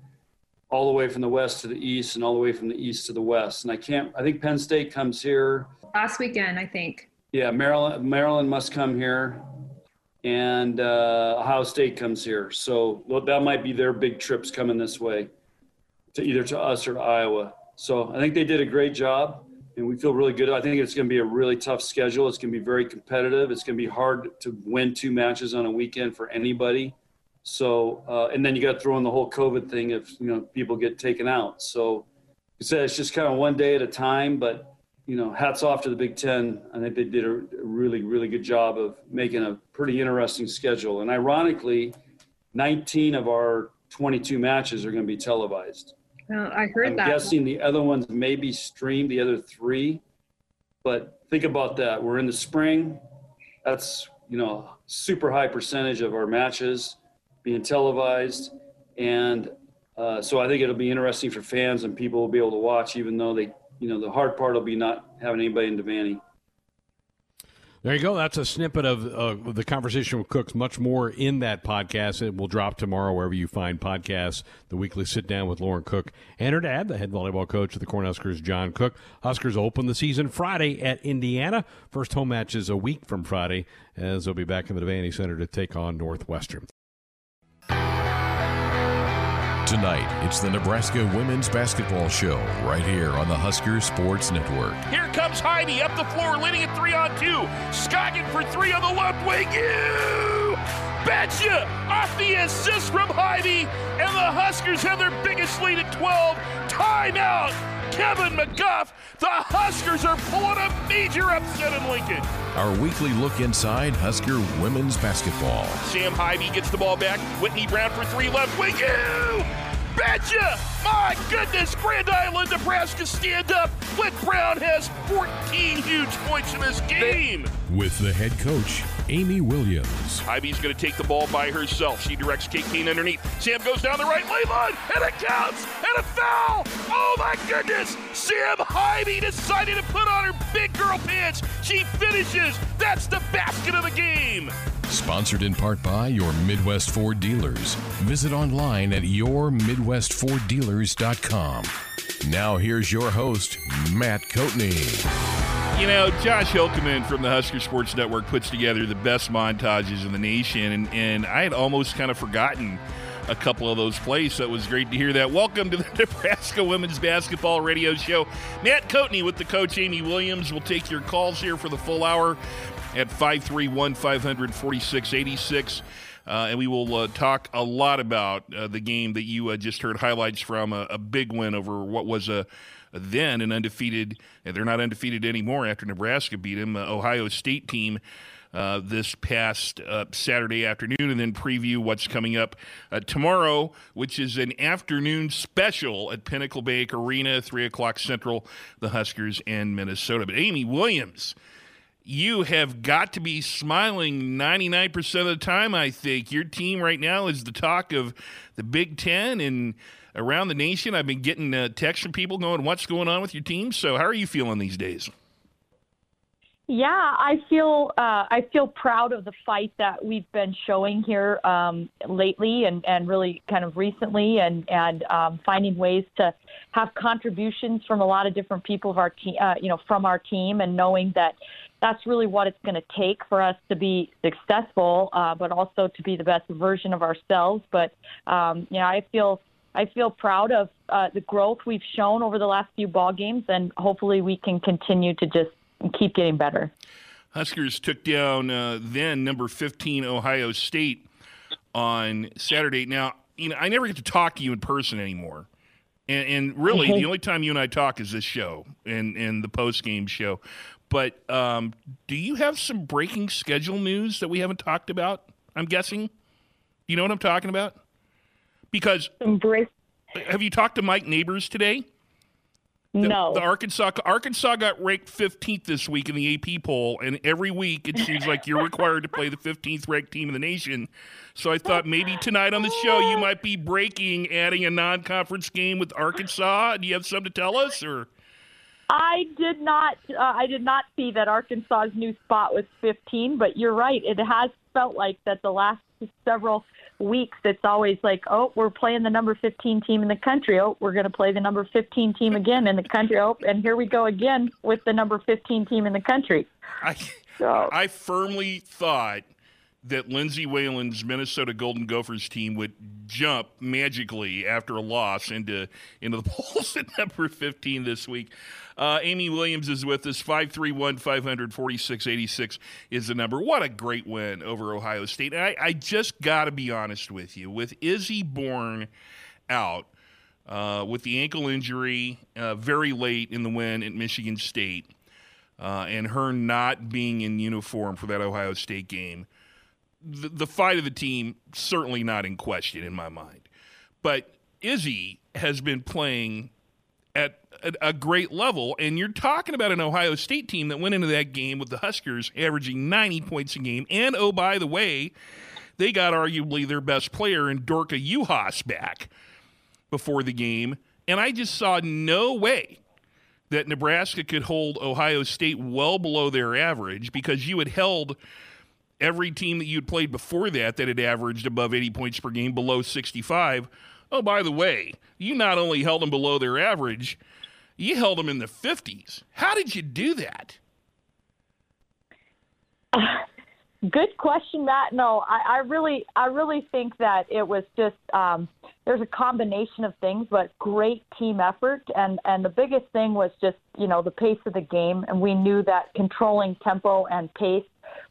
all the way from the west to the east and all the way from the east to the west. And I can't, I think Penn State comes here. Last weekend, I think. Yeah, Maryland, Maryland must come here and uh, Ohio State comes here. So that might be their big trips coming this way, to either to us or to Iowa. So I think they did a great job, and we feel really good. I think it's going to be a really tough schedule. It's going to be very competitive. It's going to be hard to win two matches on a weekend for anybody. So uh, and then you got to throw in the whole COVID thing if you know people get taken out. So you said it's just kind of one day at a time, but you know, hats off to the Big Ten. I think they did a really, really good job of making a pretty interesting schedule. And ironically, 19 of our 22 matches are going to be televised. Well, I heard I'm that. I'm guessing the other ones may be streamed, the other three. But think about that. We're in the spring. That's, you know, super high percentage of our matches being televised. And uh, so I think it'll be interesting for fans and people will be able to watch, even though they you know, the hard part will be not having anybody in Devaney. There you go. That's a snippet of uh, the conversation with Cooks. Much more in that podcast. It will drop tomorrow wherever you find podcasts. The weekly sit down with Lauren Cook and her dad, the head volleyball coach of the Cornhuskers, John Cook. Huskers open the season Friday at Indiana. First home match is a week from Friday, as they'll be back in the Devaney Center to take on Northwestern. Tonight, it's the Nebraska Women's Basketball Show right here on the Husker Sports Network. Here comes Haiby up the floor, leading it three on two. Scoggin for three on the left wing. You betcha! Off the assist from Haiby, and the Huskers have their biggest lead at 12. Timeout! Kevin McGuff. The Huskers are pulling a major upset in Lincoln. Our weekly look inside Husker women's basketball. Sam Haiby gets the ball back. Whitney Brown for three left wing. You betcha! My goodness, Grand Island, Nebraska stand up. Whit Brown has 14 huge points in this game. With the head coach, Amy Williams. Haiby's going to take the ball by herself. She directs Kate Cain underneath. Sam goes down the right lane line, and it counts, and a foul. Oh my goodness! Sam Haiby decided to put on her big girl pants. She finishes. That's the basket of the game. Sponsored in part by your Midwest Ford dealers. Visit online at yourmidwestforddealers.com. Now here's your host, Matt Coatney. You know, Josh Hilkeman from the Husker Sports Network puts together the best montages in the nation, and, and I had almost kind of forgotten a couple of those plays, so it was great to hear that. Welcome to the Nebraska Women's Basketball Radio Show. Matt Coatney with the coach Amy Williams will take your calls here for the full hour at 531 546 86. Uh, and we will uh, talk a lot about uh, the game that you uh, just heard highlights from a, a, big win over what was a then an undefeated. They're not undefeated anymore after Nebraska beat them. Uh, Ohio State team. Uh, this past Saturday afternoon, and then preview what's coming up tomorrow, which is an afternoon special at Pinnacle Bank Arena, 3 o'clock Central, the Huskers and Minnesota. But Amy Williams, you have got to be smiling 99% of the time, I think. Your team right now is the talk of the Big Ten and around the nation. I've been getting uh, texts from people going, What's going on with your team? So, how are you feeling these days? Yeah, I feel uh, I feel proud of the fight that we've been showing here um, lately, and, and really kind of recently, and and um, finding ways to have contributions from a lot of different people of our team, uh, you know, from our team, and knowing that that's really what it's going to take for us to be successful, uh, but also to be the best version of ourselves. But um, you know, I feel I feel proud of uh, the growth we've shown over the last few ball games, and hopefully we can continue to just keep getting better. Huskers took down uh, then number 15 Ohio State on Saturday. Now, you know, I never get to talk to you in person anymore. And, and really, the only time you and I talk is this show and, and the post game show. But um, do you have some breaking schedule news that we haven't talked about? I'm guessing. You know what I'm talking about? Because have you talked to Mike Neighbors today? The, no. The Arkansas Arkansas got ranked 15th this week in the AP poll, and every week it seems like you're required to play the 15th ranked team in the nation. So I thought maybe tonight on the show you might be breaking, adding a non-conference game with Arkansas. Do you have something to tell us, or? I did not. Uh, I did not see that Arkansas's new spot was 15, but you're right. It has felt like that the last several weeks. It's always like, oh, we're playing the number 15 team in the country. Oh, we're going to play the number 15 team again in the country. Oh, and here we go again with the number 15 team in the country. I, so. I firmly thought that Lindsay Whalen's Minnesota Golden Gophers team would jump magically after a loss into into the polls at number 15 this week. Uh, Amy Williams is with us. 531 546 86 is the number. What a great win over Ohio State. And I, I just got to be honest with you. With Izzy Bourne out uh, with the ankle injury uh, very late in the win at Michigan State, uh, and her not being in uniform for that Ohio State game, the, the fight of the team certainly not in question in my mind. But Izzy has been playing at a, a, great level. And you're talking about an Ohio State team that went into that game with the Huskers averaging 90 points a game. And oh, by the way, they got arguably their best player in Dorka Juhász back before the game. And I just saw no way that Nebraska could hold Ohio State well below their average because you had held every team that you'd played before that that had averaged above 80 points per game below 65. Oh, by the way, you not only held them below their average, you held them in the 50s. How did you do that? Uh, good question, Matt. No, I, I, really, I really think that it was just um, there's a combination of things, but great team effort, and and the biggest thing was just you know the pace of the game, and we knew that controlling tempo and pace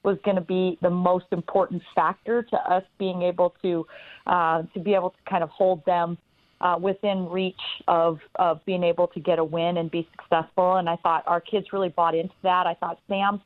was going to be the most important factor to us being able to uh, to be able to kind of hold them uh, within reach of, of being able to get a win and be successful. And I thought our kids really bought into that. I thought Sam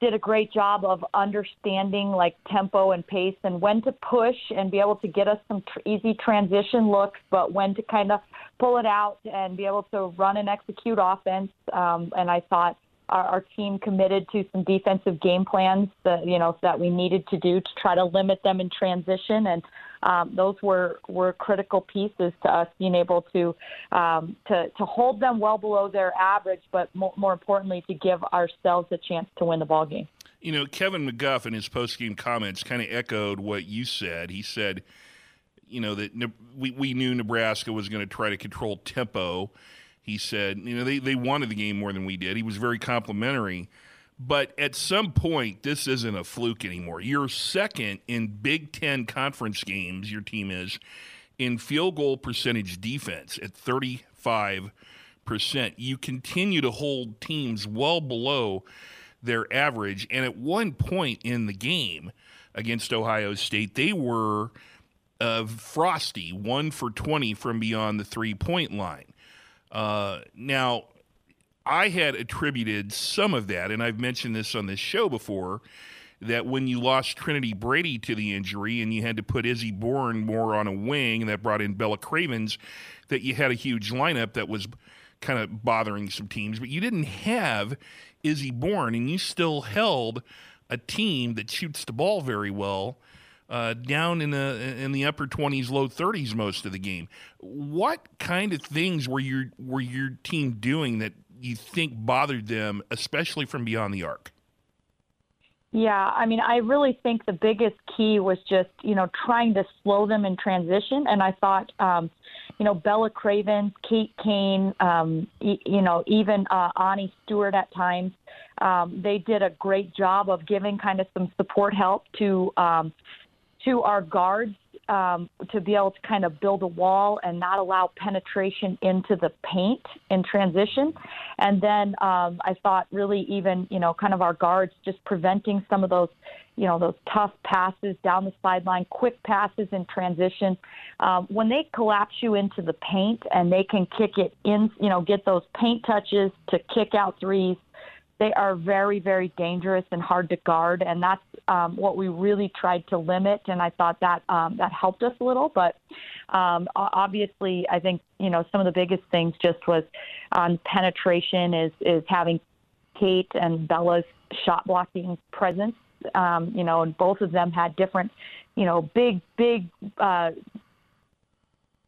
did a great job of understanding like tempo and pace and when to push and be able to get us some tr- easy transition looks, but when to kind of pull it out and be able to run and execute offense. Um, and I thought our, our team committed to some defensive game plans that you know that we needed to do to try to limit them in transition, and um, those were were critical pieces to us being able to um, to to hold them well below their average, but more, more importantly, to give ourselves a chance to win the ball game. You know, Kevin McGuff in his post-game comments kind of echoed what you said. He said, you know, that we, we knew Nebraska was going to try to control tempo. He said, you know, they, they wanted the game more than we did. He was very complimentary. But at some point, this isn't a fluke anymore. You're second in Big Ten conference games, your team is, in field goal percentage defense at 35%. You continue to hold teams well below their average. And at one point in the game against Ohio State, they were uh, frosty, one for 20 from beyond the three point line. Uh, now, I had attributed some of that, and I've mentioned this on this show before, that when you lost Trinity Brady to the injury and you had to put Izzy Bourne more on a wing, and that brought in Bella Cravens, that you had a huge lineup that was kind of bothering some teams, but you didn't have Izzy Bourne, and you still held a team that shoots the ball very well uh, down in the in the upper 20s, low 30s most of the game. What kind of things were your were your team doing that you think bothered them, especially from beyond the arc? Yeah, I mean, I really think the biggest key was just you know trying to slow them in transition, and I thought. Um, you know, Bella Craven, Kate Cain, um, e- you know, even uh, Ani Stewart at times. Um, they did a great job of giving kind of some support help to um, to our guards um, to be able to kind of build a wall and not allow penetration into the paint in transition. And then um, I thought really even, you know, kind of our guards just preventing some of those, you know, those tough passes down the sideline, quick passes in transition. Um, when they collapse you into the paint and they can kick it in, you know, get those paint touches to kick out threes they are very, very dangerous and hard to guard, and that's um, what we really tried to limit. And I thought that um, that helped us a little. But um, obviously, I think you know some of the biggest things just was on penetration is is having Kate and Bella's shot blocking presence. Um, you know, and both of them had different, you know, big, big uh,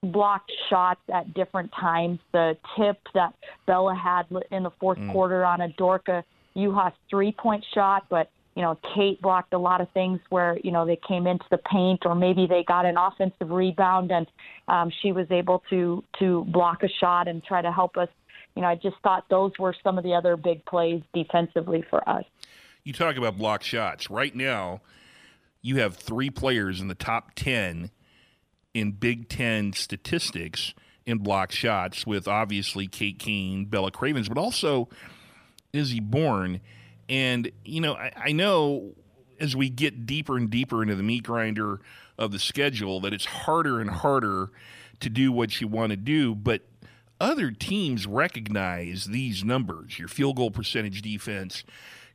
blocked shots at different times. The tip that Bella had in the fourth mm. quarter on a Dorka Juhász three point shot, but you know, Kate blocked a lot of things where, you know, they came into the paint or maybe they got an offensive rebound and um, she was able to to block a shot and try to help us. You know, I just thought those were some of the other big plays defensively for us. You talk about block shots. Right now, you have three players in the top 10 in Big Ten statistics in block shots, with obviously Kate Cain, Bella Cravens, but also Izzy Bourne. And, you know, I, I know as we get deeper and deeper into the meat grinder of the schedule that it's harder and harder to do what you want to do, but other teams recognize these numbers your field goal percentage defense,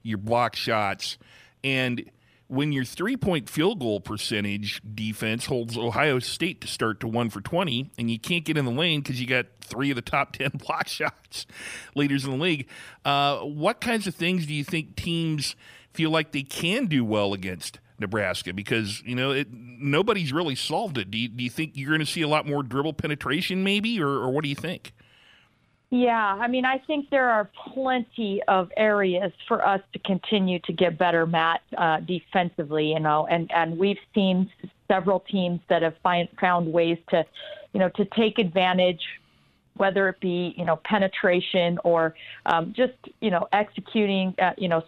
your block shots, and when your three point field goal percentage defense holds Ohio State to start to one for 20, and you can't get in the lane because you got three of the top 10 block shots leaders in the league, uh, what kinds of things do you think teams feel like they can do well against? Nebraska because you know it, nobody's really solved it. Do you, do you think you're going to see a lot more dribble penetration, maybe, or, or what do you think? Yeah, I mean, I think there are plenty of areas for us to continue to get better, Matt, uh, defensively. You know, and and we've seen several teams that have find, found ways to, you know, to take advantage, whether it be you know penetration or um, just you know executing, you know,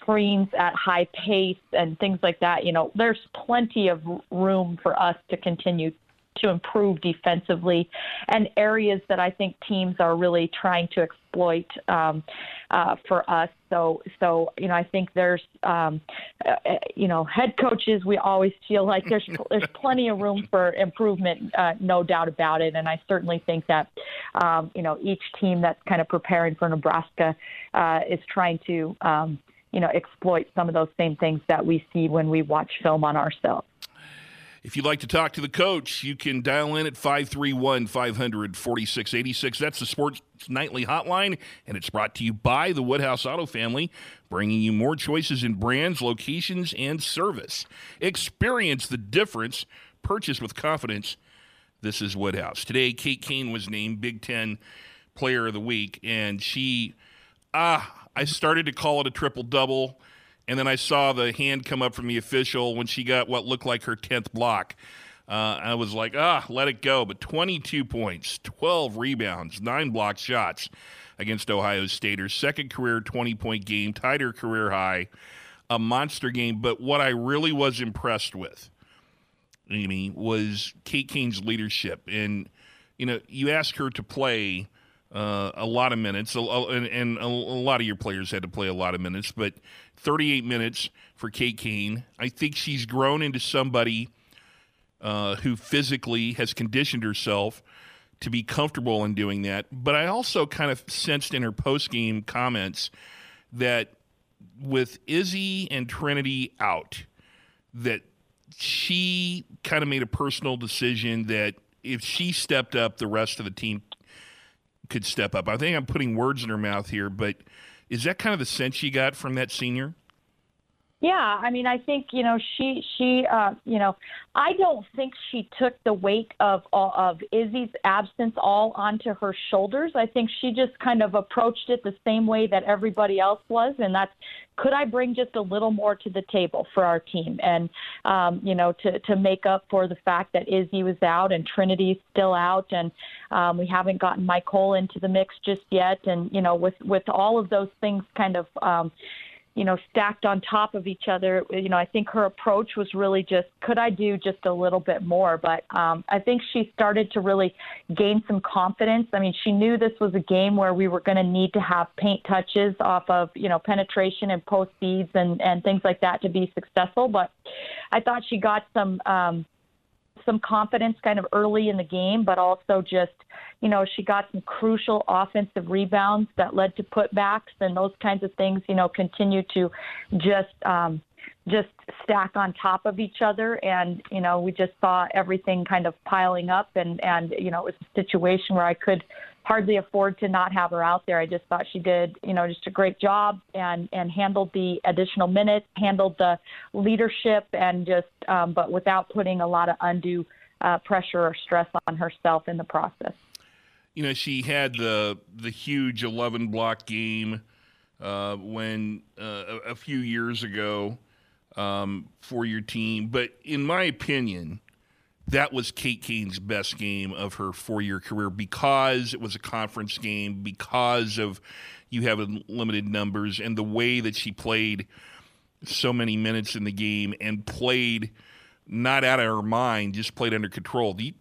screens at high pace and things like that. You know, there's plenty of room for us to continue to improve defensively and areas that I think teams are really trying to exploit um, uh, for us. So, so you know, I think there's, um, uh, you know, head coaches. We always feel like there's there's plenty of room for improvement, uh, no doubt about it. And I certainly think that, um, you know, each team that's kind of preparing for Nebraska uh, is trying to, um, you know, exploit some of those same things that we see when we watch film on ourselves. If you'd like to talk to the coach, you can dial in at 531 500 4686. That's the Sports Nightly Hotline, and it's brought to you by the Woodhouse Auto Family, bringing you more choices in brands, locations, and service. Experience the difference. Purchase with confidence. This is Woodhouse. Today, Kate Cain was named Big Ten Player of the Week, and she, ah, I started to call it a triple double and then I saw the hand come up from the official when she got what looked like her 10th block. Uh, I was like, ah, let it go. But 22 points, 12 rebounds, nine block shots against Ohio State. Her second career 20 point game, tied her career high, a monster game. But what I really was impressed with, Amy, was Kate Cain's leadership. And, you know, you ask her to play uh, a lot of minutes, and, and a, a lot of your players had to play a lot of minutes, but 38 minutes for Kate Cain. I think she's grown into somebody uh, who physically has conditioned herself to be comfortable in doing that. But I also kind of sensed in her post game comments that with Izzy and Trinity out, that she kind of made a personal decision that if she stepped up, the rest of the team could step up. I think I'm putting words in her mouth here, but is that kind of the sense you got from that senior? Yeah, I mean, I think you know she she uh, you know I don't think she took the weight of of Izzy's absence all onto her shoulders. I think she just kind of approached it the same way that everybody else was, and that's could I bring just a little more to the table for our team, and um, you know to to make up for the fact that Izzy was out and Trinity's still out, and um, we haven't gotten MiCole into the mix just yet, and you know with with all of those things kind of. Um, you know, stacked on top of each other. You know, I think her approach was really just, could I do just a little bit more? But um, I think she started to really gain some confidence. I mean, she knew this was a game where we were going to need to have paint touches off of, you know, penetration and post feeds and, and things like that to be successful. But I thought she got some, um, some confidence kind of early in the game, but also just, you know, she got some crucial offensive rebounds that led to putbacks and those kinds of things, you know, continue to just um, just stack on top of each other. And you know we just saw everything kind of piling up and and you know it was a situation where I could hardly afford to not have her out there. I just thought she did, you know, just a great job and and handled the additional minutes, handled the leadership, and just um, but without putting a lot of undue uh, pressure or stress on herself in the process. You know, she had the the huge 11 block game uh, when uh, a, a, few years ago um, for your team, but in my opinion that was Kate Cain's best game of her four year career because it was a conference game, because of you have limited numbers, and the way that she played so many minutes in the game and played not out of her mind, just played under control. Do you,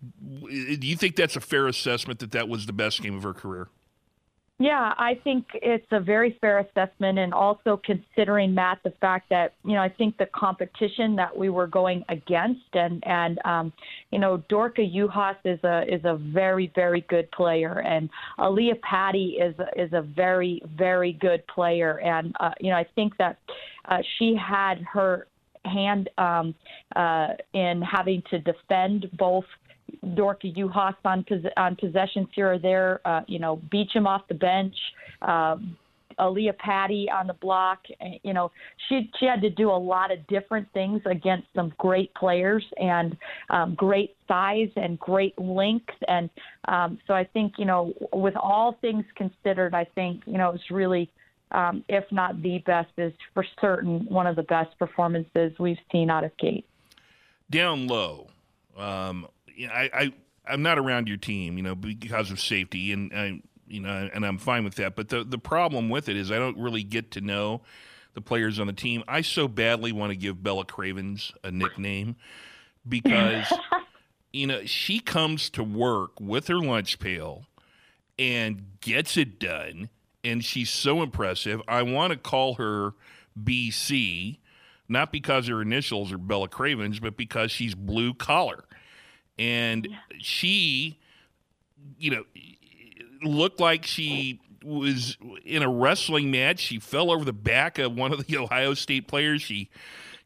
do you think that's a fair assessment that that was the best game of her career? Yeah, I think it's a very fair assessment, and also considering Matt the fact that you know I think the competition that we were going against, and and um, you know Dorka Juhász is a is a very very good player, and Aaliyah Patty is is a very very good player, and uh, you know I think that uh, she had her hand um, uh, in having to defend both Dorka Juhász on on possessions here or there. Uh, you know, Beacham off the bench. Uh, Aaliyah Patty on the block. You know, she she had to do a lot of different things against some great players and um, great size and great length. And um, so I think you know, with all things considered, I think you know it's really. Um, if not the best, is for certain one of the best performances we've seen out of Kate. Down low, um, you know, I, I I'm not around your team, you know, because of safety, and I, you know, and I'm fine with that. But the the problem with it is I don't really get to know the players on the team. I so badly want to give Bella Cravens a nickname because you know she comes to work with her lunch pail and gets it done, and she's so impressive. I want to call her BC. Not because her initials are Bella Cravens, but because she's blue collar and yeah. she, you know, looked like she was in a wrestling match. She fell over the back of one of the Ohio State players. She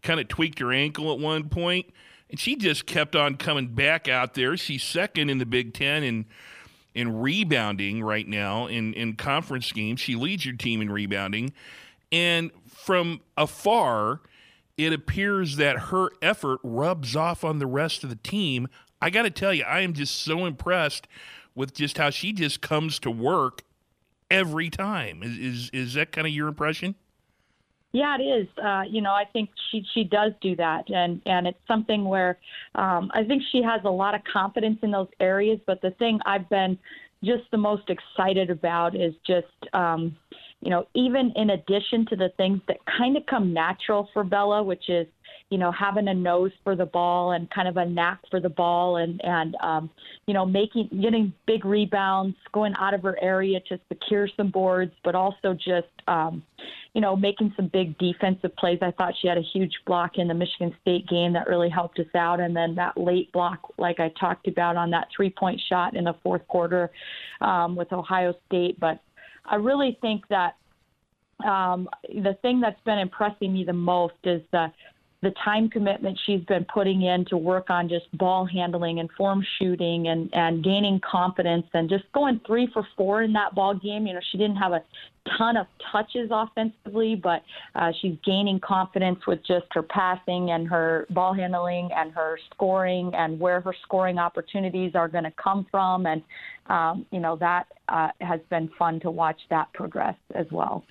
kind of tweaked her ankle at one point. and she just kept on coming back out there. She's second in the Big Ten in in rebounding right now in in conference games. She leads your team in rebounding, and from afar, it appears that her effort rubs off on the rest of the team. I got to tell you, I am just so impressed with just how she just comes to work every time. Is is, is that kind of your impression? Yeah, it is. Uh, you know, I think she she does do that, and and it's something where um, I think she has a lot of confidence in those areas. But the thing I've been just the most excited about is just um, you know even in addition to the things that kind of come natural for Bella, which is you know, having a nose for the ball and kind of a knack for the ball and, and um, you know, making, getting big rebounds, going out of her area to secure some boards, but also just, um, you know, making some big defensive plays. I thought she had a huge block in the Michigan State game that really helped us out. And then that late block, like I talked about on that three point shot in the fourth quarter um, with Ohio State. But I really think that um, the thing that's been impressing me the most is the the time commitment she's been putting in to work on just ball handling and form shooting and, and gaining confidence and just going three for four in that ball game. You know, she didn't have a ton of touches offensively, but uh, she's gaining confidence with just her passing and her ball handling and her scoring and where her scoring opportunities are going to come from. And, um, you know, that uh, has been fun to watch that progress as well.